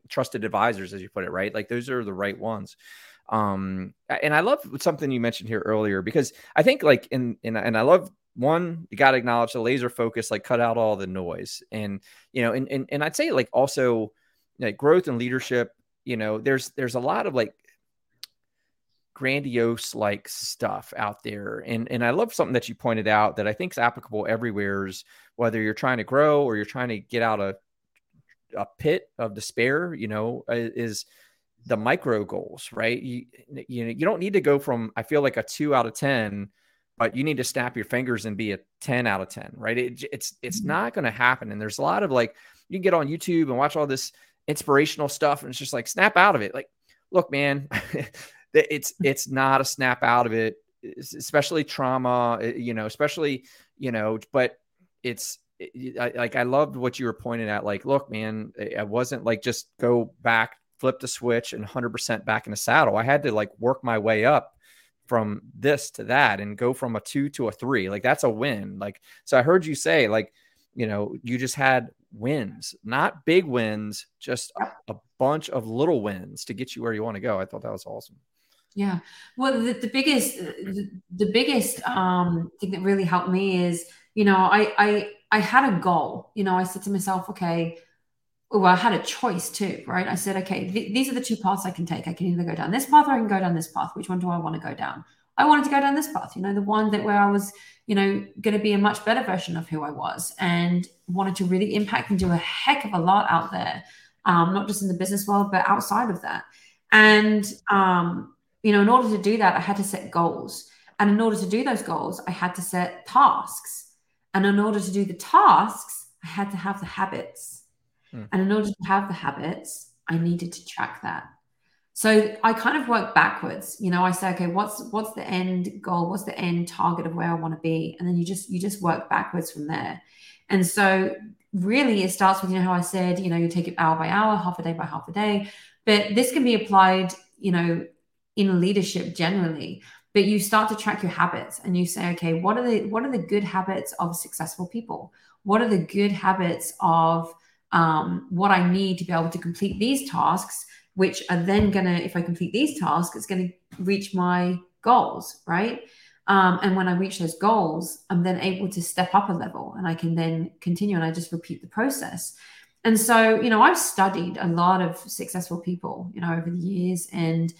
trusted advisors as you put it right? Like those are the right ones. Um and i love something you mentioned here earlier because i think like in, in and i love one, you got to acknowledge the laser focus, like cut out all the noise. And, you know, and, and, and I'd say like also like growth and leadership you know, there's there's a lot of like grandiose like stuff out there and and i love something that you pointed out that i think is applicable everywhere is whether you're trying to grow or you're trying to get out a, a pit of despair you know is the micro goals right you you know you don't need to go from i feel like a two out of ten but you need to snap your fingers and be a 10 out of 10 right? It, it's it's mm-hmm. not going to happen and there's a lot of like you can get on youtube and watch all this inspirational stuff and it's just like snap out of it. Like look man it's it's not a snap out of it especially trauma eh, you know especially you know but it's I, like i loved what you were pointing at like look man i wasn't like just go back flip the switch and 100% back in the saddle. I had to like work my way up from this to that and go from a two to a three like that's a win like so i heard you say like you know you just had wins not big wins just a, a bunch of little wins to get you where you want to go i thought that was awesome yeah. Well, the, the biggest, the, the biggest um, thing that really helped me is, you know, I, I, I had a goal. You know, I said to myself, okay, well, I had a choice too, right? I said, okay, th- these are the two paths I can take. I can either go down this path or I can go down this path. Which one do I want to go down? I wanted to go down this path, you know, the one that where I was, you know, going to be a much better version of who I was and wanted to really impact and do a heck of a lot out there, um, not just in the business world, but outside of that. And um, you know, in order to do that, I had to set goals. And in order to do those goals, I had to set tasks. And in order to do the tasks, I had to have the habits. Hmm. And in order to have the habits, I needed to track that. So I kind of work backwards. You know, I say, okay, what's what's the end goal? What's the end target of where I want to be? And then you just you just work backwards from there. And so really it starts with, you know, how I said, you know, you take it hour by hour, half a day by half a day. But this can be applied, you know, in leadership generally but you start to track your habits and you say okay what are the what are the good habits of successful people what are the good habits of um, what i need to be able to complete these tasks which are then going to if i complete these tasks it's going to reach my goals right? Um, and when i reach those goals i'm then able to step up a level and i can then continue and i just repeat the process. And so you know i've studied a lot of successful people you know over the years. And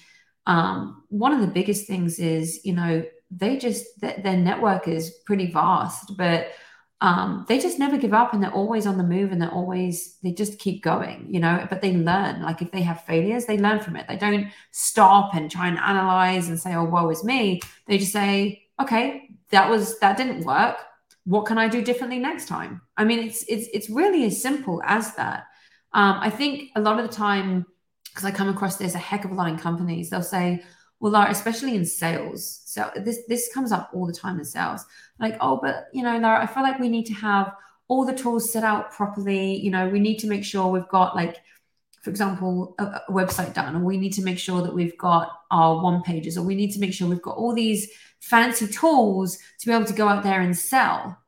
um, one of the biggest things is, you know, they just, th- their network is pretty vast, but um, they just never give up and they're always on the move and they're always, they just keep going, you know, but they learn. Like if they have failures, they learn from it. They don't stop and try and analyze and say, oh, woe is me. They just say, okay, that was, that didn't work. What can I do differently next time? I mean, it's, it's, it's really as simple as that. Um, I think a lot of the time, because I come across this a heck of a lot in companies. They'll say, well, Lara, especially in sales. So this this comes up all the time in sales. Like, oh, but you know, Lara, I feel like we need to have all the tools set out properly. You know, we need to make sure we've got like, for example, a, a website done, or we need to make sure that we've got our one pages, or we need to make sure we've got all these fancy tools to be able to go out there and sell.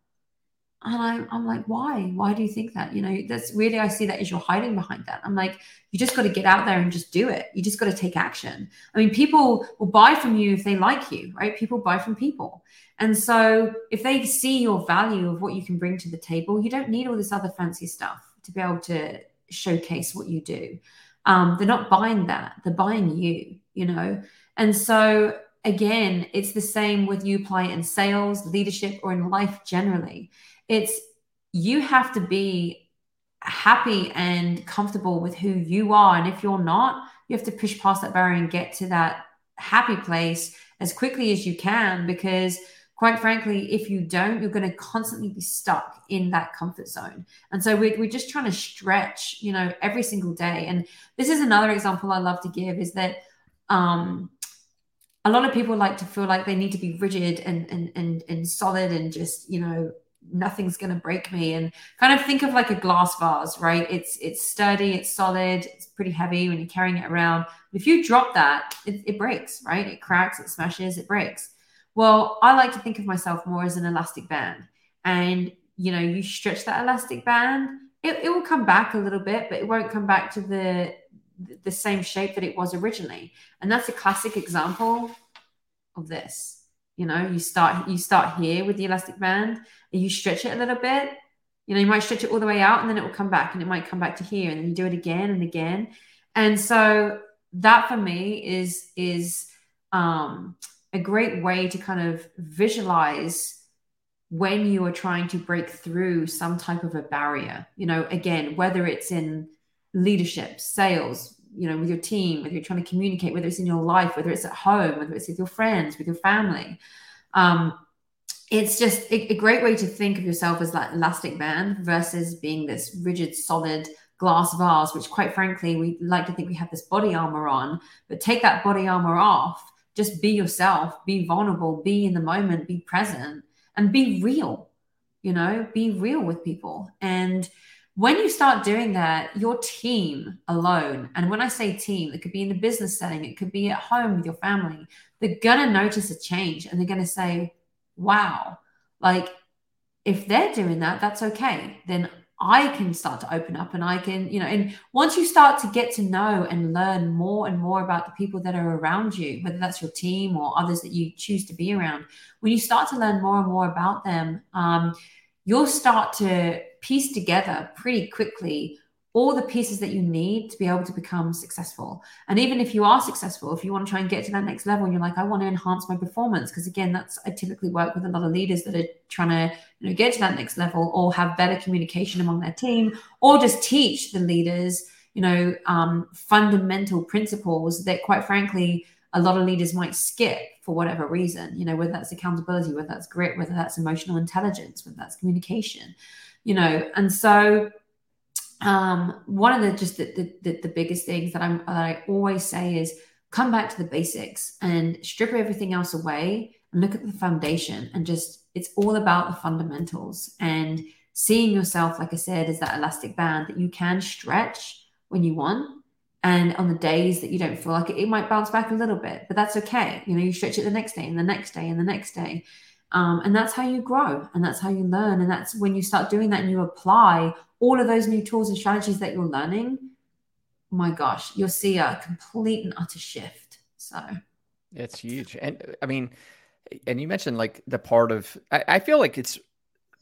And I'm, I'm like, why? Why do you think that? You know, that's really, I see that as you're hiding behind that. I'm like, you just got to get out there and just do it. You just got to take action. I mean, people will buy from you if they like you, right? People buy from people. And so if they see your value of what you can bring to the table, you don't need all this other fancy stuff to be able to showcase what you do. Um, they're not buying that, they're buying you, you know? And so again, it's the same with you apply in sales, leadership, or in life generally. It's you have to be happy and comfortable with who you are. And if you're not, you have to push past that barrier and get to that happy place as quickly as you can because quite frankly, if you don't, you're going to constantly be stuck in that comfort zone. And so we're, we're just trying to stretch, you know, every single day. And this is another example I love to give is that um, a lot of people like to feel like they need to be rigid and, and, and, and solid and just, you know, nothing's going to break me. And kind of think of like a glass vase right? It's it's sturdy it's solid it's pretty heavy when you're carrying it around. If you drop that it, it breaks right? It cracks it smashes it breaks. Well i like to think of myself more as an elastic band. And you know you stretch that elastic band it, it will come back a little bit but it won't come back to the the same shape that it was originally. And that's a classic example of this you know you start you start here with the elastic band and you stretch it a little bit you know you might stretch it all the way out and then it will come back and it might come back to here and then you do it again and again And so that for me is is um, a great way to kind of visualize when you are trying to break through some type of a barrier. You know, again, whether it's in leadership, sales, you know, with your team, whether you're trying to communicate, whether it's in your life, whether it's at home, whether it's with your friends, with your family. Um, it's just a, a great way to think of yourself as that elastic band versus being this rigid, solid glass vase, which quite frankly, we like to think we have this body armor on, but take that body armor off, just be yourself, be vulnerable, be in the moment, be present, and be real, you know, be real with people. And when you start doing that, your team alone, and when I say team, it could be in the business setting, it could be at home with your family, they're going to notice a change and they're going to say, wow, like if they're doing that, that's okay. Then I can start to open up and I can, you know, and once you start to get to know and learn more and more about the people that are around you, whether that's your team or others that you choose to be around, when you start to learn more and more about them, um, you'll start to piece together pretty quickly all the pieces that you need to be able to become successful. And even if you are successful, if you want to try and get to that next level and you're like, I want to enhance my performance, because again, that's I typically work with a lot of leaders that are trying to you know get to that next level or have better communication among their team, or just teach the leaders, you know, um, fundamental principles that quite frankly a lot of leaders might skip for whatever reason, you know, whether that's accountability, whether that's grit, whether that's emotional intelligence, whether that's communication, you know, and so um, one of the just the, the, the biggest things that I'm that I always say is come back to the basics and strip everything else away and look at the foundation and just it's all about the fundamentals and seeing yourself like I said as that elastic band that you can stretch when you want and on the days that you don't feel like it, it might bounce back a little bit but that's okay. You know you stretch it the next day and the next day and the next day um, and that's how you grow and that's how you learn and that's when you start doing that and you apply all of those new tools and strategies that you're learning, my gosh, you'll see a complete and utter shift. So it's huge. And I mean, and you mentioned like the part of, I, I feel like it's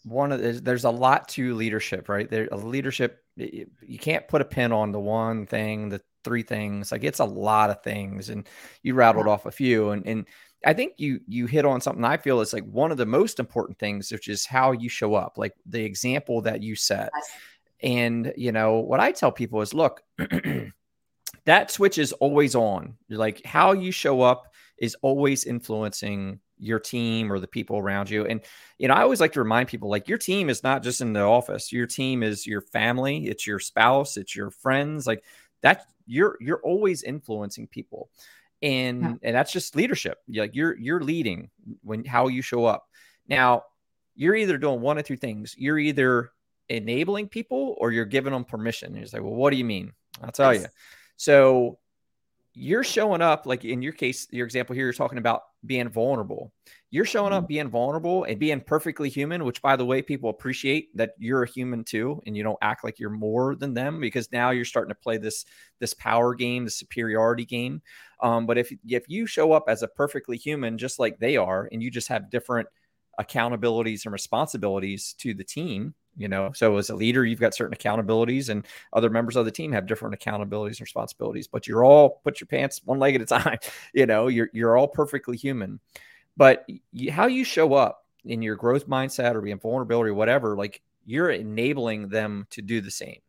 one of the, there's a lot to leadership, right? There, a leadership, you can't put a pin on the one thing, the three things. Like it's a lot of things, and you rattled yeah. off a few. And and I think you you hit on something I feel is like one of the most important things, which is how you show up, like the example that you set. And you know what I tell people is, look, that switch is always on. Like how you show up is always influencing your team or the people around you. And you know, I always like to remind people like your team is not just in the office. Your team is your family, it's your spouse, it's your friends. Like that you're you're always influencing people and yeah. and that's just leadership. Like you're you're leading when how you show up. Now you're either doing one of two things. You're either enabling people or you're giving them permission. And you're like well what do you mean? I'll tell yes. you so you're showing up like in your case your example here you're talking about being vulnerable you're showing up mm-hmm. being vulnerable and being perfectly human which by the way people appreciate that you're a human too and you don't act like you're more than them because now you're starting to play this this power game the superiority game um, but if if you show up as a perfectly human just like they are and you just have different accountabilities and responsibilities to the team you know so as a leader you've got certain accountabilities and other members of the team have different accountabilities and responsibilities but you're all put your pants one leg at a time you know you're you're all perfectly human. But you, how you show up in your growth mindset or being vulnerability or whatever like you're enabling them to do the same.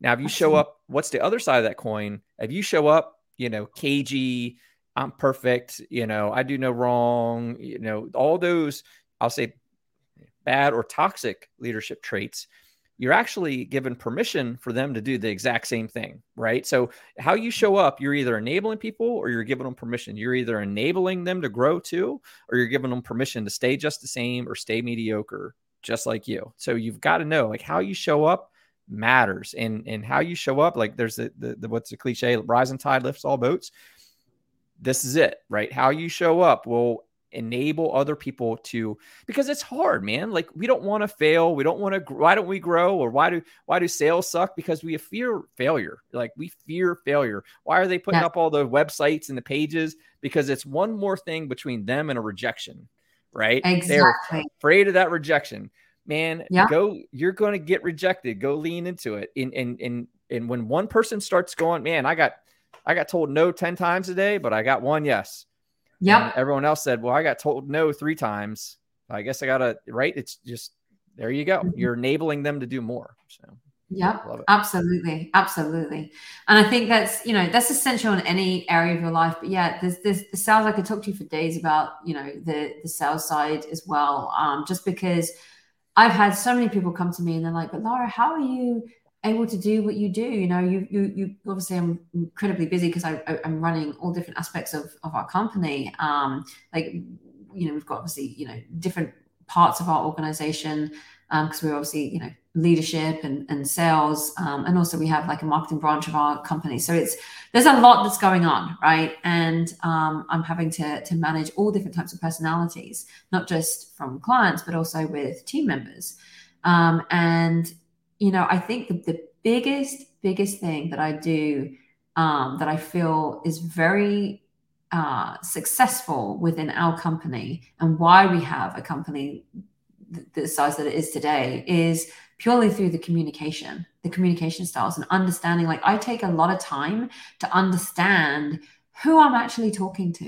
Now if you show up what's the other side of that coin? If you show up you know cagey i'm perfect you know i do no wrong you know all those i'll say bad or toxic leadership traits, you're actually given permission for them to do the exact same thing, right? So, how you show up, you're either enabling people or you're giving them permission. You're either enabling them to grow too, or you're giving them permission to stay just the same or stay mediocre, just like you. So, you've got to know like how you show up matters and and how you show up like there's the, the, the what's the cliche rising tide lifts all boats this is it right how you show up will enable other people to because it's hard man. Like we don't want to fail. We don't want to why don't we grow? Or why do why do sales suck? Because we fear failure. Like we fear failure. Why are they putting yeah. up all the websites and the pages? Because it's one more thing between them and a rejection right? Exactly. they're afraid of that rejection. Man yeah. go you're going to get rejected. Go lean into it. And and and and when one person starts going, man, I got I got told no 10 times a day, but I got one yes. Yeah. Everyone else said, well, I got told no three times. I guess I got to, right? It's just, there you go. Mm-hmm. You're enabling them to do more. So, yeah, absolutely. Absolutely. And I think that's, you know, that's essential in any area of your life. But yeah, there's, there's the sales, I could talk to you for days about, you know, the, the sales side as well. Um, just because I've had so many people come to me and they're like, but Laura, how are you able to do what you do you know you you, you obviously i'm incredibly busy because I, I am running all different aspects of of our company. Um like you know we've got obviously you know different parts of our organization because um, we're obviously you know leadership and, and sales um, and also we have like a marketing branch of our company. So it's there's a lot that's going on right? And um, i'm having to to manage all different types of personalities not just from clients but also with team members. Um, and you know, I think the, the biggest, biggest thing that I do um, that I feel is very uh, successful within our company and why we have a company the size that it is today is purely through the communication, the communication styles and understanding. Like I take a lot of time to understand who I'm actually talking to,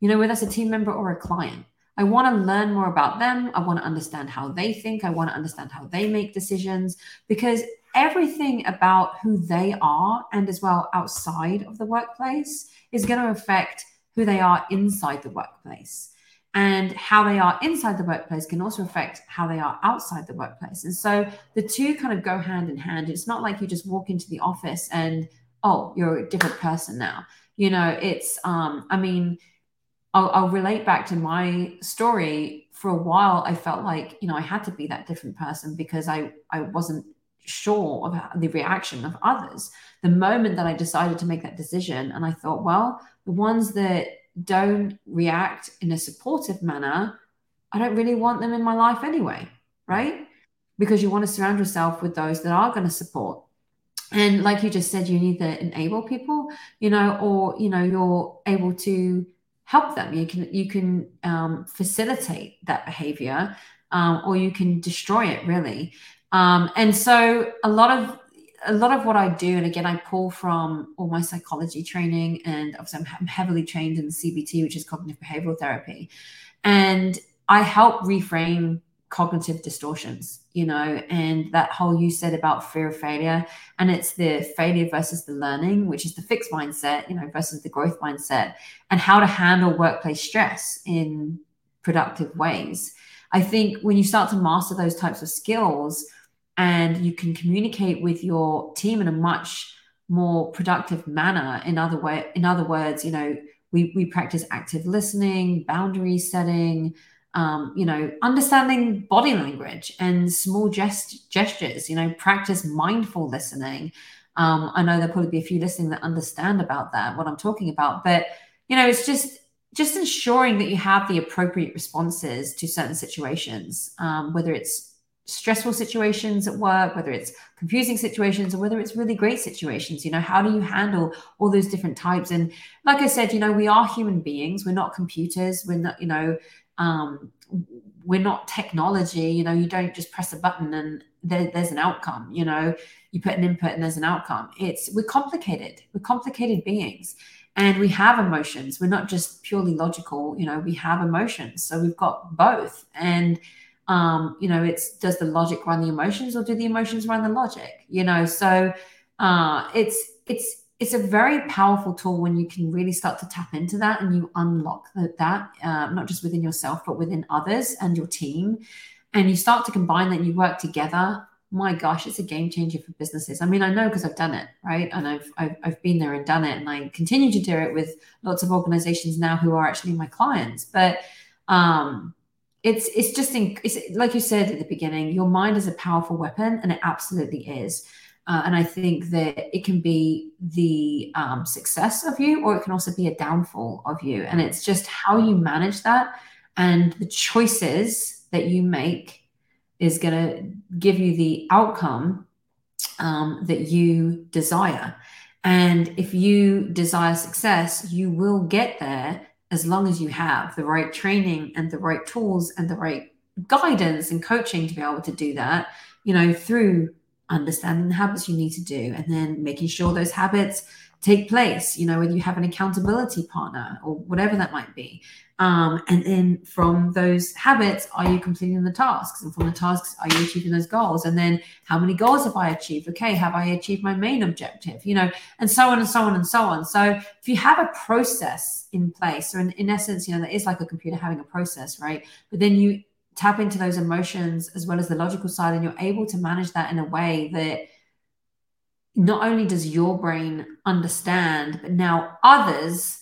you know, whether it's a team member or a client. I want to learn more about them. I want to understand how they think. I want to understand how they make decisions because everything about who they are and as well outside of the workplace is going to affect who they are inside the workplace. And how they are inside the workplace can also affect how they are outside the workplace. And so the two kind of go hand in hand. It's not like you just walk into the office and, oh, you're a different person now. You know, it's, um, I mean, I'll, I'll relate back to my story. For a while, I felt like you know I had to be that different person because I I wasn't sure of the reaction of others. The moment that I decided to make that decision, and I thought, well, the ones that don't react in a supportive manner, I don't really want them in my life anyway, right? Because you want to surround yourself with those that are going to support. And like you just said, you need to enable people, you know, or you know, you're able to help them. You can you can um, facilitate that behavior, um, or you can destroy it really. Um, and so a lot of a lot of what I do, and again, I pull from all my psychology training, and obviously I'm heavily trained in CBT, which is cognitive behavioral therapy, and I help reframe cognitive distortions, you know, and that whole you said about fear of failure. And it's the failure versus the learning, which is the fixed mindset, you know, versus the growth mindset, and how to handle workplace stress in productive ways. I think when you start to master those types of skills and you can communicate with your team in a much more productive manner, in other way, in other words, you know, we, we practice active listening, boundary setting, um, you know, understanding body language and small gest- gestures, you know, practice mindful listening. Um, I know there'll probably be a few listening that understand about that, what I'm talking about, but you know, it's just just ensuring that you have the appropriate responses to certain situations, um, whether it's stressful situations at work, whether it's confusing situations, or whether it's really great situations. You know, how do you handle all those different types? And like I said, you know, we are human beings. We're not computers. We're not, you know, um, we're not technology you know you don't just press a button and there, there's an outcome you know you put an input and there's an outcome. It's we're complicated we're complicated beings. And we have emotions. We're not just purely logical you know we have emotions. So we've got both. And um you know it's does the logic run the emotions or do the emotions run the logic you know? So uh it's it's it's a very powerful tool when you can really start to tap into that and you unlock that, uh, not just within yourself, but within others and your team. And you start to combine that and you work together. My gosh, it's a game changer for businesses. I mean, I know because I've done it, right? And I've, I've, I've been there and done it. And I continue to do it with lots of organizations now who are actually my clients. But, um, it's it's just in, it's like you said at the beginning your mind is a powerful weapon and it absolutely is uh, and I think that it can be the um, success of you, or it can also be a downfall of you. And it's just how you manage that and the choices that you make is going to give you the outcome um, that you desire. And if you desire success, you will get there as long as you have the right training and the right tools and the right guidance and coaching to be able to do that, you know, through understanding the habits you need to do, and then making sure those habits take place, you know, whether you have an accountability partner or whatever that might be. Um, and then from those habits, are you completing the tasks? And from the tasks, are you achieving those goals? And then how many goals have I achieved? Okay, have I achieved my main objective? You know, and so on and so on and so on. So if you have a process in place, or in, in essence, you know, that is like a computer having a process, right? But then you tap into those emotions as well as the logical side, and you're able to manage that in a way that not only does your brain understand, but now others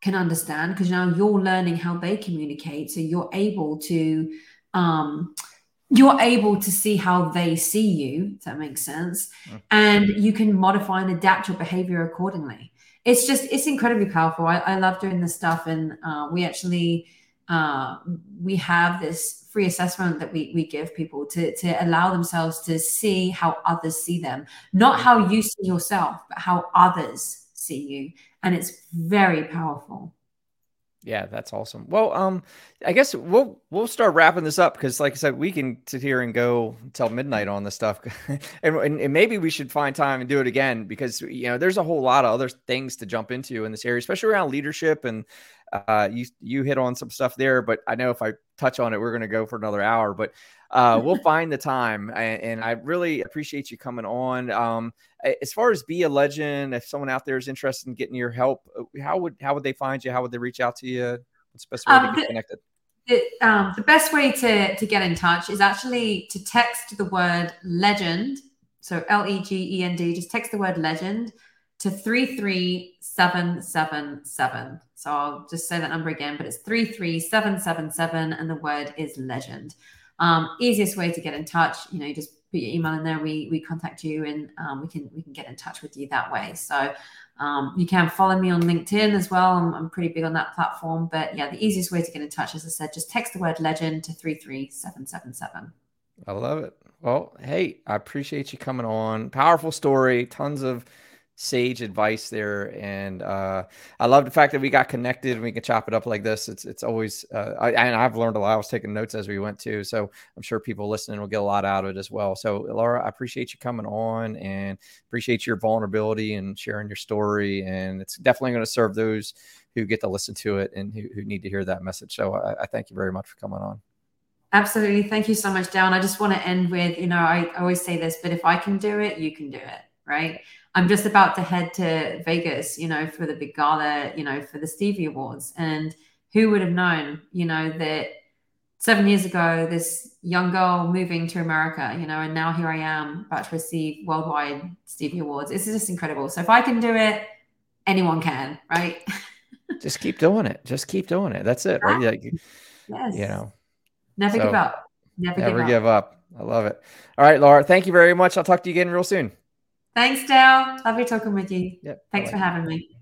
can understand because now you're learning how they communicate. So you're able to um, you're able to see how they see you, if that makes sense. Mm. And you can modify and adapt your behavior accordingly. It's just it's incredibly powerful. I, I love doing this stuff. And uh, we actually uh, we have this free assessment that we, we give people to, to allow themselves to see how others see them, not how you see yourself, but how others see you. And it's very powerful. Yeah, that's awesome. Well, um, I guess we'll we'll start wrapping this up because, like I said, we can sit here and go until midnight on this stuff, and, and, and maybe we should find time and do it again because you know there's a whole lot of other things to jump into in this area, especially around leadership and uh, you you hit on some stuff there, but I know if I touch on it, we're going to go for another hour. But uh, we'll find the time, and, and, I really appreciate you coming on. Um, as far as be a legend, if someone out there is interested in getting your help, uh, how would how would they find you? How would they reach out to you? What's the best way um, to get connected? The, um, the best way to to get in touch is actually to text the word legend. So L E G E N D. Just text the word legend to 33777. So I'll just say that number again, but it's 33777 and the word is legend. Um, easiest way to get in touch, you know, you just put your email in there, we we contact you and um, we can we can get in touch with you that way. So um, you can follow me on LinkedIn as well. I'm, I'm pretty big on that platform. But yeah, the easiest way to get in touch, as I said, just text the word legend to 33777. I love it. Well, hey, I appreciate you coming on. Powerful story, tons of sage advice there and uh, i love the fact that we got connected and we can chop it up like this. It's it's always uh, I, and i've learned a lot. I was taking notes as we went too so i'm sure people listening will get a lot out of it as well. So laura i appreciate you coming on and appreciate your vulnerability and sharing your story and it's definitely going to serve those who get to listen to it and who, who need to hear that message. So I, I thank you very much for coming on. Absolutely. Thank you so much Dale i just want to end with you know i always say this but if i can do it you can do it right I'm just about to head to Vegas, you know, for the big gala, you know, for the Stevie Awards. And who would have known, you know, that seven years ago, this young girl moving to America, you know, and now here I am about to receive worldwide Stevie Awards. It's just incredible. So if I can do it, anyone can, right? just keep doing it. Just keep doing it. That's it, right? Like, yes. You know, never so, give up. Never, never give, give up. up. I love it. All right, Laura. Thank you very much. I'll talk to you again real soon. Thanks, Dale. Lovely talking with you. Yep. Thanks for having me.